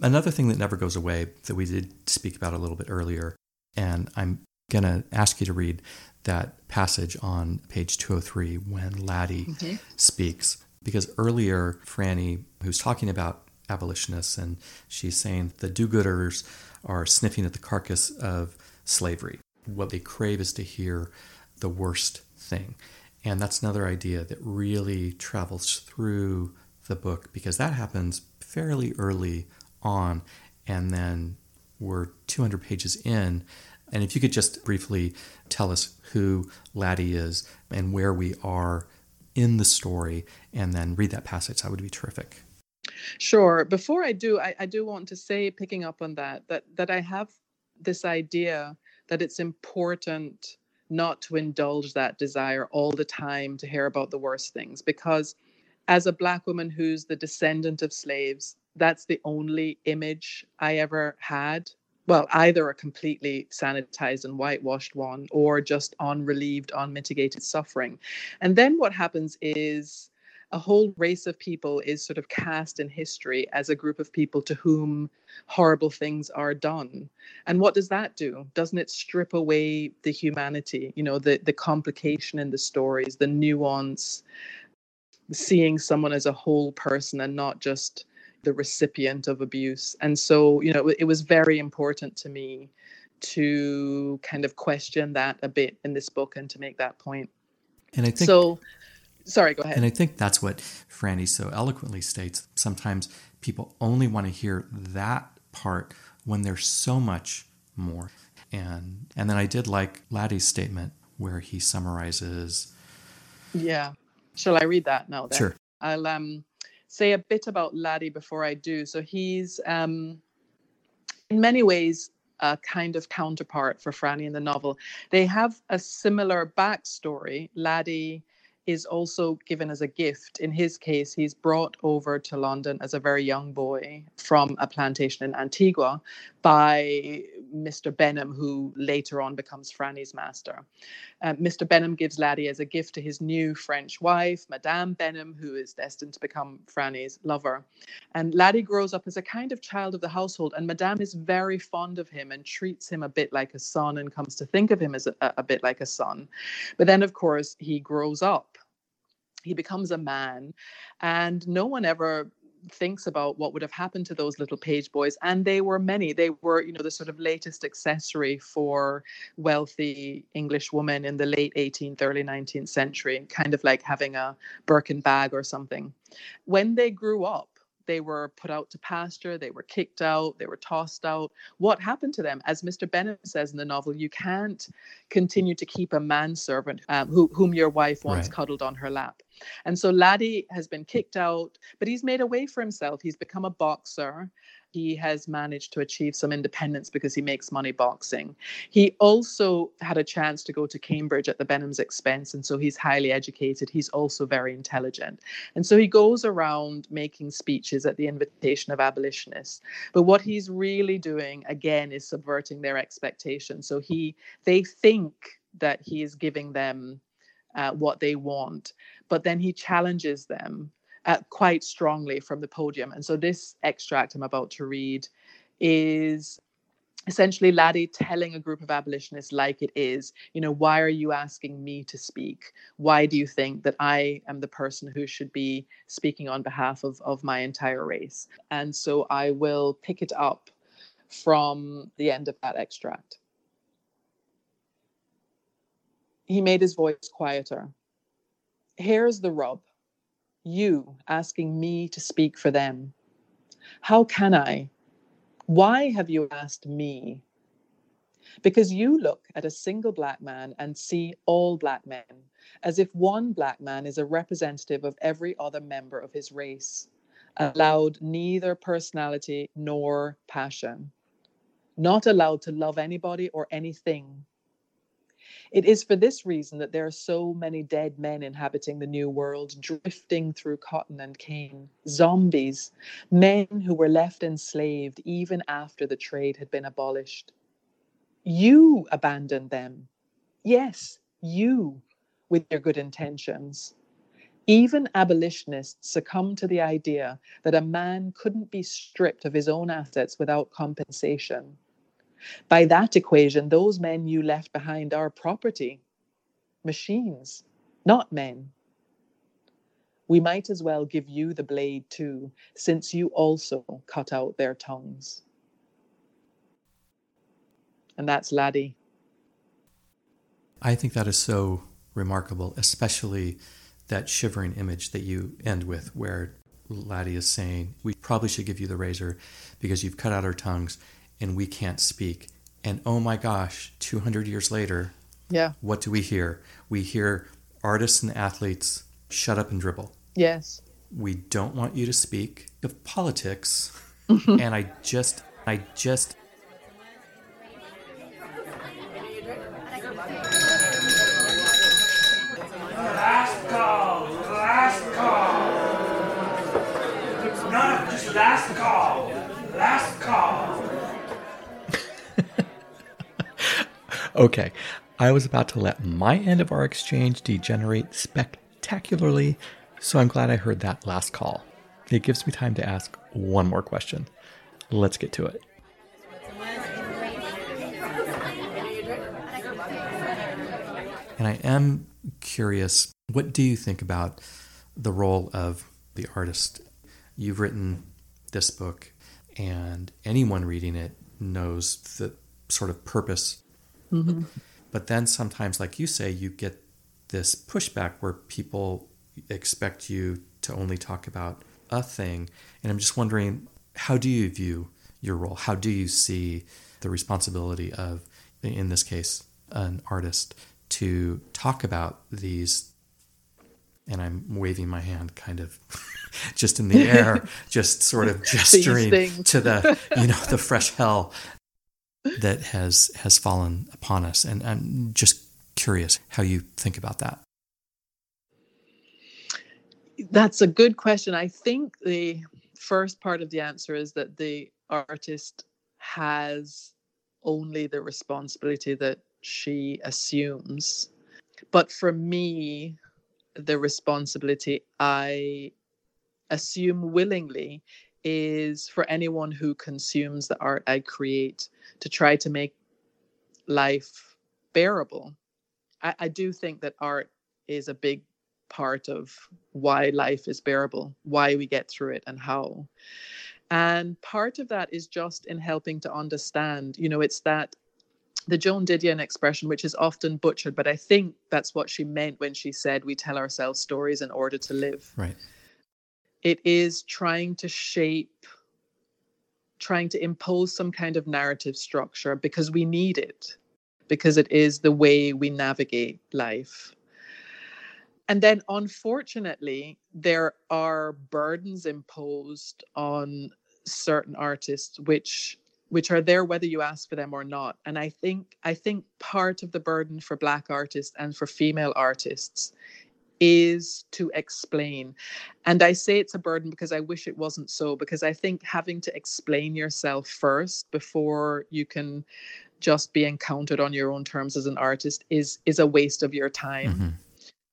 Another thing that never goes away that we did speak about a little bit earlier and i'm going to ask you to read that passage on page 203 when Laddie mm-hmm. speaks. Because earlier, Frannie, who's talking about abolitionists, and she's saying the do gooders are sniffing at the carcass of slavery. What they crave is to hear the worst thing. And that's another idea that really travels through the book because that happens fairly early on. And then we're 200 pages in and if you could just briefly tell us who Laddie is and where we are in the story, and then read that passage, that would be terrific. Sure. Before I do, I, I do want to say, picking up on that, that that I have this idea that it's important not to indulge that desire all the time to hear about the worst things because as a black woman who's the descendant of slaves that's the only image i ever had well, either a completely sanitized and whitewashed one or just unrelieved, unmitigated suffering. And then what happens is a whole race of people is sort of cast in history as a group of people to whom horrible things are done. And what does that do? Doesn't it strip away the humanity, you know, the, the complication in the stories, the nuance, seeing someone as a whole person and not just the recipient of abuse. And so, you know, it was very important to me to kind of question that a bit in this book and to make that point. And I think so. Sorry, go ahead. And I think that's what Frannie so eloquently states. Sometimes people only want to hear that part when there's so much more. And and then I did like Laddie's statement where he summarizes. Yeah. Shall I read that now? Then? Sure. I'll um say a bit about Laddie before I do. So he's um, in many ways a kind of counterpart for Frannie in the novel. They have a similar backstory. Laddie is also given as a gift. In his case, he's brought over to London as a very young boy from a plantation in Antigua by Mr. Benham, who later on becomes Frannie's master. Uh, Mr. Benham gives Laddie as a gift to his new French wife, Madame Benham, who is destined to become Frannie's lover. And Laddie grows up as a kind of child of the household, and Madame is very fond of him and treats him a bit like a son and comes to think of him as a, a bit like a son. But then, of course, he grows up he becomes a man and no one ever thinks about what would have happened to those little page boys and they were many. They were you know the sort of latest accessory for wealthy english women in the late 18th early 19th century kind of like having a birkin bag or something. When they grew up they were put out to pasture, they were kicked out, they were tossed out. What happened to them? As Mr. Benham says in the novel, you can't continue to keep a manservant um, who, whom your wife once right. cuddled on her lap. And so Laddie has been kicked out, but he's made a way for himself. He's become a boxer he has managed to achieve some independence because he makes money boxing. He also had a chance to go to Cambridge at the Benham's expense, and so he's highly educated. He's also very intelligent. And so he goes around making speeches at the invitation of abolitionists. But what he's really doing, again, is subverting their expectations. So he they think that he is giving them uh, what they want. but then he challenges them uh, quite strongly from the podium. And so this extract I'm about to read is essentially Laddie telling a group of abolitionists like it is, you know, why are you asking me to speak? Why do you think that I am the person who should be speaking on behalf of, of my entire race? And so I will pick it up from the end of that extract. He made his voice quieter. Here's the rub you asking me to speak for them. How can I? Why have you asked me? Because you look at a single black man and see all black men, as if one black man is a representative of every other member of his race, allowed neither personality nor passion, not allowed to love anybody or anything. It is for this reason that there are so many dead men inhabiting the New World, drifting through cotton and cane, zombies, men who were left enslaved even after the trade had been abolished. You abandoned them. Yes, you, with your good intentions. Even abolitionists succumb to the idea that a man couldn't be stripped of his own assets without compensation. By that equation, those men you left behind are property, machines, not men. We might as well give you the blade too, since you also cut out their tongues. And that's Laddie. I think that is so remarkable, especially that shivering image that you end with, where Laddie is saying, We probably should give you the razor because you've cut out our tongues and we can't speak. And oh my gosh, 200 years later, yeah. What do we hear? We hear artists and athletes shut up and dribble. Yes. We don't want you to speak of politics. (laughs) and I just, I just. Okay, I was about to let my end of our exchange degenerate spectacularly, so I'm glad I heard that last call. It gives me time to ask one more question. Let's get to it. And I am curious, what do you think about the role of the artist? You've written this book, and anyone reading it knows the sort of purpose Mm-hmm. But then sometimes, like you say, you get this pushback where people expect you to only talk about a thing. And I'm just wondering, how do you view your role? How do you see the responsibility of, in this case, an artist to talk about these? And I'm waving my hand kind of (laughs) just in the (laughs) air, just sort of gesturing to the, you know, the fresh hell that has has fallen upon us. And i'm just curious how you think about that. That's a good question. I think the first part of the answer is that the artist has only the responsibility that she assumes. But for me the responsibility i assume willingly is for anyone who consumes the art I create to try to make life bearable. I, I do think that art is a big part of why life is bearable, why we get through it, and how. And part of that is just in helping to understand, you know, it's that the Joan Didion expression, which is often butchered, but I think that's what she meant when she said we tell ourselves stories in order to live. Right it is trying to shape trying to impose some kind of narrative structure because we need it because it is the way we navigate life. And then unfortunately there are burdens imposed on certain artists which which are there whether you ask for them or not. And i think i think part of the burden for black artists and for female artists is to explain. And I say it's a burden because I wish it wasn't so, because I think having to explain yourself first before you can just be encountered on your own terms as an artist is is a waste of your time. Mm-hmm.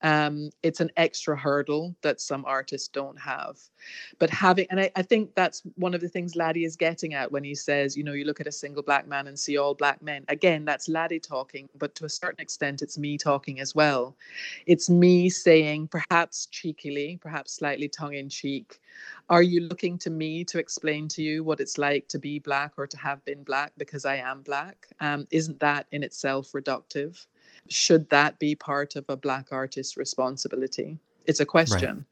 Um, it's an extra hurdle that some artists don't have. But having, and I, I think that's one of the things Laddie is getting at when he says, you know, you look at a single black man and see all black men. Again, that's Laddie talking, but to a certain extent, it's me talking as well. It's me saying, perhaps cheekily, perhaps slightly tongue in cheek, are you looking to me to explain to you what it's like to be black or to have been black because I am black? Um, isn't that in itself reductive? Should that be part of a black artist's responsibility? It's a question. Right.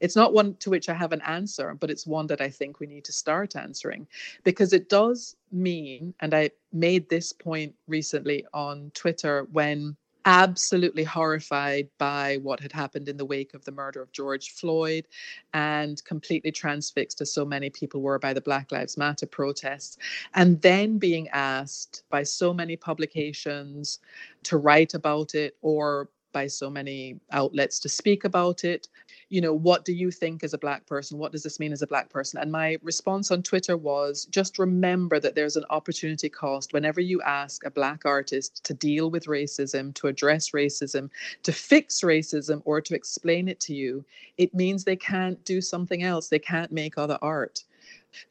it's not one to which i have an answer but it's one that i think we need to start answering. Because it does mean and i made this point recently on twitter when absolutely horrified by what had happened in the wake of the murder of George Floyd and completely transfixed, as so many people were by the Black Lives Matter protests. And then being asked by so many publications to write about it or by so many outlets to speak about it. You know, what do you think as a Black person? What does this mean as a Black person? And my response on Twitter was just remember that there's an opportunity cost whenever you ask a Black artist to deal with racism, to address racism, to fix racism, or to explain it to you. It means they can't do something else, they can't make other art.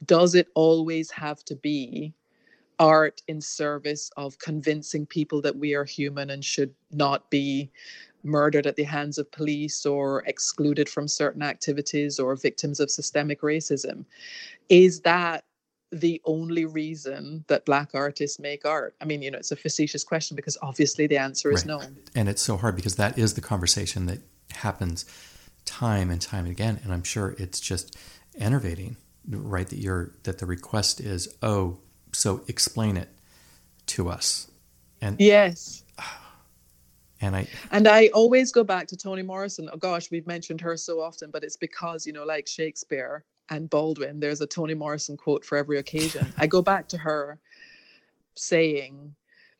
Does it always have to be art in service of convincing people that we are human and should not be murdered at the hands of police or excluded from certain activities or victims of systemic racism. Is that the only reason that black artists make art? I mean, you know, it's a facetious question because obviously the answer is right. no. And it's so hard because that is the conversation that happens time and time again. And I'm sure it's just enervating, right? That you're that the request is, oh, so explain it to us. And yes. (sighs) And I and I always go back to Toni Morrison. Oh gosh, we've mentioned her so often, but it's because, you know, like Shakespeare and Baldwin, there's a Toni Morrison quote for every occasion. (laughs) I go back to her saying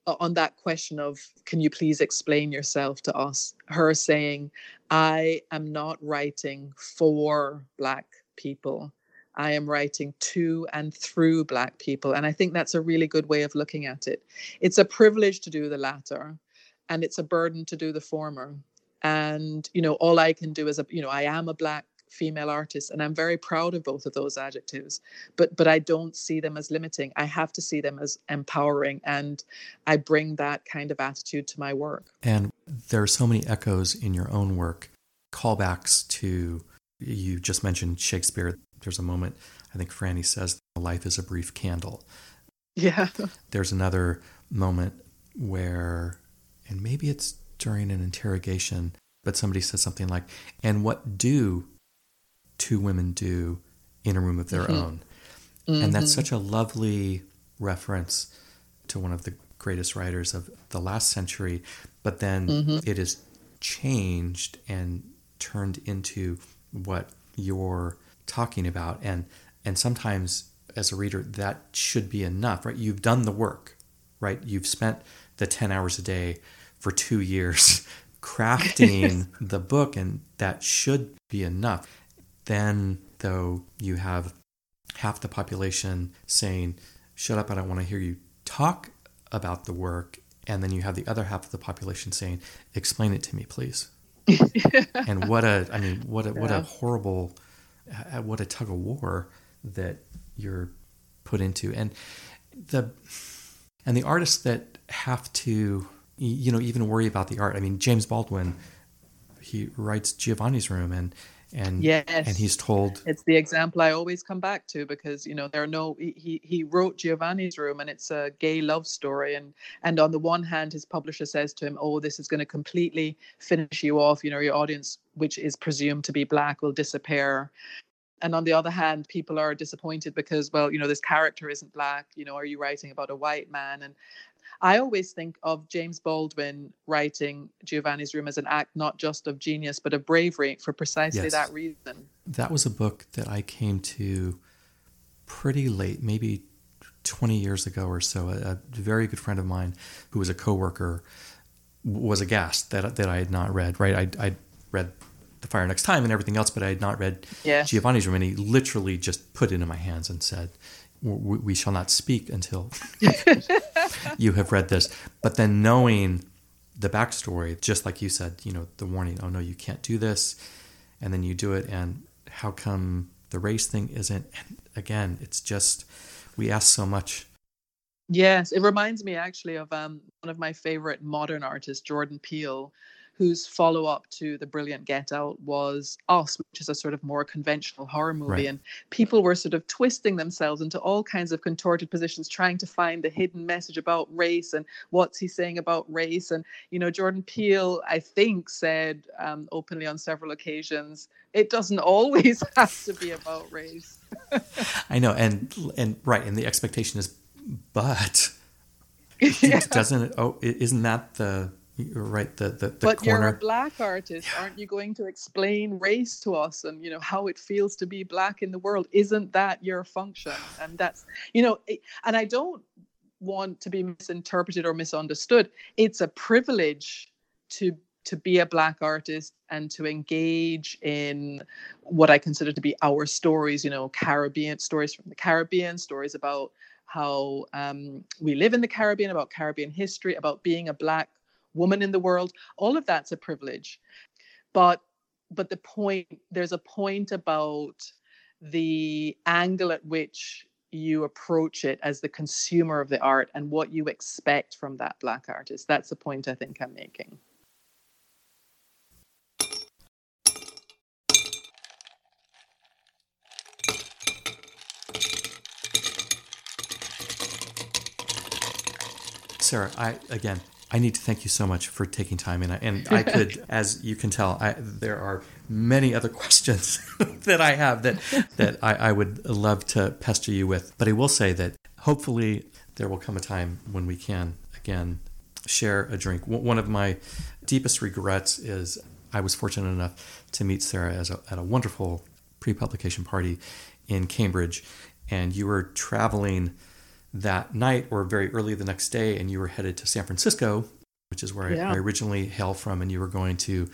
uh, on that question of can you please explain yourself to us her saying i am not writing for black people I am writing to and through Black people. And I think that's a really good way of looking at it. It's a privilege to do the latter, and it's a burden to do the former. And, you know, all I can do is, a, you know, I am a Black female artist and i'm very proud of both of those adjectives but but i don't see them as limiting i have to see them as empowering and i bring that kind of attitude to my work and there are so many echoes in your own work callbacks to you just mentioned shakespeare there's a moment, I think Frannie says, life is a brief candle. Yeah. There's another moment where, and maybe it's during an interrogation, but somebody says something like, and what do two women do in a room of their mm-hmm. own? Mm-hmm. And that's mm-hmm. such a lovely reference to one of the greatest writers of the last century, but then mm-hmm. it is changed and turned into what your talking about and and sometimes as a reader that should be enough right? You've done the work right? You've spent the 10 hours a day for 2 years (laughs) crafting (laughs) the book and that should be enough. Then though you have half the population saying shut up i don't want to hear you talk about the work and then you have the other half of the population saying explain it to me please. (laughs) And what a i mean what a what a horrible what a tug of war that you're put into. And the and the artists that have to you know even worry about the art. I mean james baldwin he writes giovanni's room and and yes. and he's told it's the example i always come back to because you know there are no he he wrote giovanni's room and it's a gay love story. And and on the one hand his publisher says to him oh this is going to completely finish you off. You know your audience which is presumed to be black will disappear. And on the other hand people are disappointed because well you know this character isn't black. You know are you writing about a white man? And I always think of James Baldwin writing Giovanni's Room as an act not just of genius, but of bravery for precisely yes. that reason. That was a book that I came to pretty late, maybe 20 years ago or so. A, a very good friend of mine who was a coworker was aghast that, that I had not read, right? I, I read The Fire Next Time and everything else, but I had not read yes. Giovanni's Room. And he literally just put it in my hands and said, we shall not speak until (laughs) (laughs) you have read this. But then knowing the backstory, just like you said, you know, the warning, oh no, you can't do this. And then you do it. And how come the race thing isn't? And again, it's just, we ask so much. Yes, it reminds me actually of um, one of my favorite modern artists, Jordan Peele, whose follow up to the brilliant Get Out was Us, which is a sort of more conventional horror movie. Right. And people were sort of twisting themselves into all kinds of contorted positions, trying to find the hidden message about race and what's he saying about race. And, you know, Jordan Peele, I think, said um, openly on several occasions, it doesn't (laughs) always have to be about race. (laughs) I know. And, and right. And the expectation is, but. (laughs) yeah. Doesn't it? Oh, isn't that the you're right. The the, the but corner. you're a black artist, aren't you going to explain race to us and you know how it feels to be black in the world? Isn't that your function? And that's you know, and I don't want to be misinterpreted or misunderstood. It's a privilege to to be a black artist and to engage in what I consider to be our stories. You know, Caribbean stories from the Caribbean, stories about how um, we live in the Caribbean, about Caribbean history, about being a black woman in the world all of that's a privilege. But but the point there's a point about the angle at which you approach it as the consumer of the art and what you expect from that black artist. That's the point i think i'm making. Sara, I again, I need to thank you so much for taking time, and I, and I could, (laughs) as you can tell, I, there are many other questions (laughs) that I have that that I, I would love to pester you with. But I will say that hopefully there will come a time when we can again share a drink. One of my deepest regrets is I was fortunate enough to meet Sara as a, at a wonderful pre-publication party in Cambridge, and you were traveling that night or very early the next day and you were headed to San Francisco, which is where yeah. I, I originally hail from, and you were going to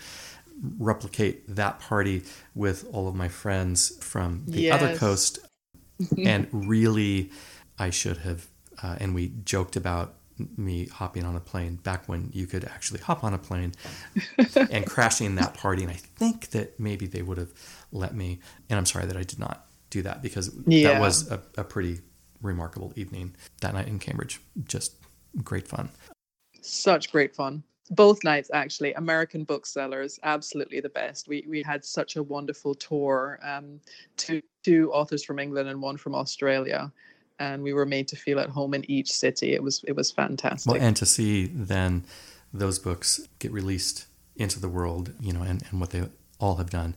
replicate that party with all of my friends from the yes. other coast. (laughs) and really, I should have, uh, and we joked about me hopping on a plane back when you could actually hop on a plane (laughs) and crashing that party. And I think that maybe they would have let me. And I'm sorry that I did not do that because yeah. that was a, a pretty remarkable evening that night in Cambridge. Just great fun. Such great fun. Both nights, actually, American booksellers, absolutely the best. We we had such a wonderful tour. Um, two two authors from England and one from Australia, and we were made to feel at home in each city. It was it was fantastic. Well, and to see then those books get released into the world, you know, and, and what they all have done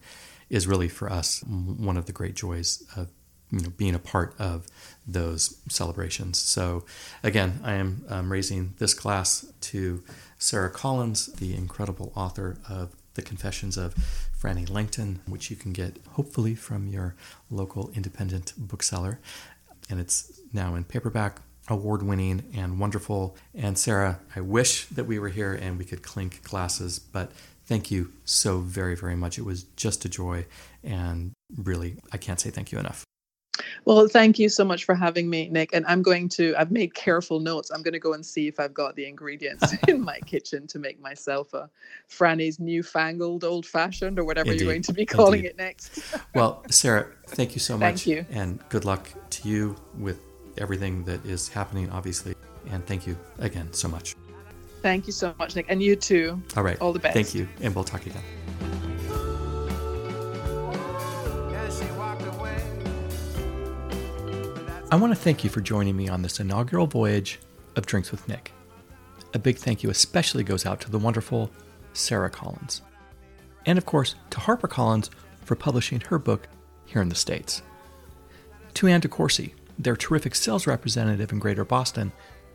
is really for us one of the great joys of you know being a part of those celebrations. So again, I am um, raising this glass to Sara Collins, the incredible author of The Confessions of Frannie Langton, which you can get hopefully from your local independent bookseller. And it's now in paperback, award winning and wonderful. And Sara, I wish that we were here and we could clink glasses, but thank you so very, very much. It was just a joy. And really, I can't say thank you enough. Well, thank you so much for having me, Nick. And I'm going to, I've made careful notes. I'm going to go and see if I've got the ingredients (laughs) in my kitchen to make myself a Frannie's newfangled old fashioned or whatever Indeed. you're going to be calling Indeed. it next. (laughs) well, Sara, thank you so much. Thank you. And good luck to you with everything that is happening, obviously. And thank you again so much. Thank you so much, Nick. And you too. All right. All the best. Thank you. And we'll talk again. I want to thank you for joining me on this inaugural voyage of Drinks with Nick. A big thank you especially goes out to the wonderful Sara Collins. And of course, to HarperCollins for publishing her book here in the States. To Ann DeCourcy, their terrific sales representative in Greater Boston,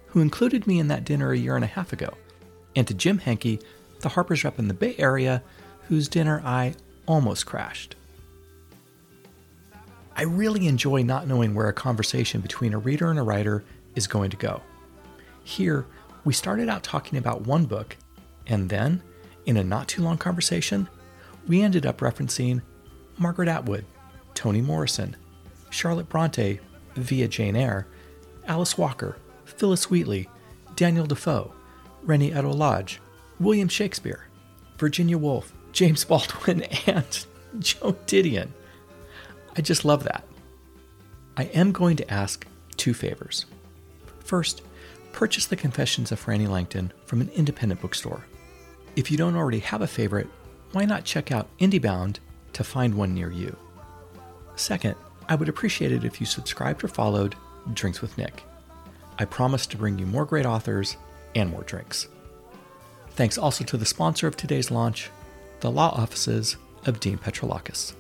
who included me in that dinner a year and a half ago. And to Jim Henke, the Harper's rep in the Bay Area, whose dinner I almost crashed. I really enjoy not knowing where a conversation between a reader and a writer is going to go. Here, we started out talking about one book, and then, in a not too long conversation, we ended up referencing Margaret Atwood, Toni Morrison, Charlotte Bronte via Jane Eyre, Alice Walker, Phillis Wheatley, Daniel Defoe, Reni Eddo-Lodge, William Shakespeare, Virginia Woolf, James Baldwin, (laughs) and Joan Didion. I just love that. I am going to ask two favors. First, purchase The Confessions of Frannie Langton from an independent bookstore. If you don't already have a favorite, why not check out IndieBound to find one near you? Second, I would appreciate it if you subscribed or followed Drinks with Nick. I promise to bring you more great authors and more drinks. Thanks also to the sponsor of today's launch, the law offices of Dean Petrolakis.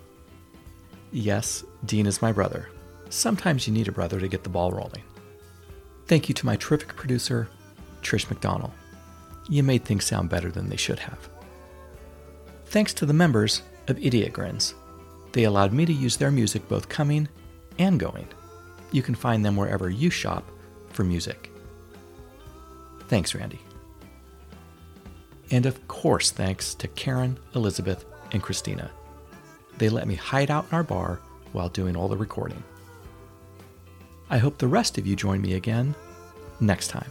Yes, Dean is my brother. Sometimes you need a brother to get the ball rolling. Thank you to my terrific producer, Trish McDonald. You made things sound better than they should have. Thanks to the members of Idiot Grins. They allowed me to use their music both coming and going. You can find them wherever you shop for music. Thanks, Randy. And of course, thanks to Karen, Elizabeth, and Christina. They let me hide out in our bar while doing all the recording. I hope the rest of you join me again next time.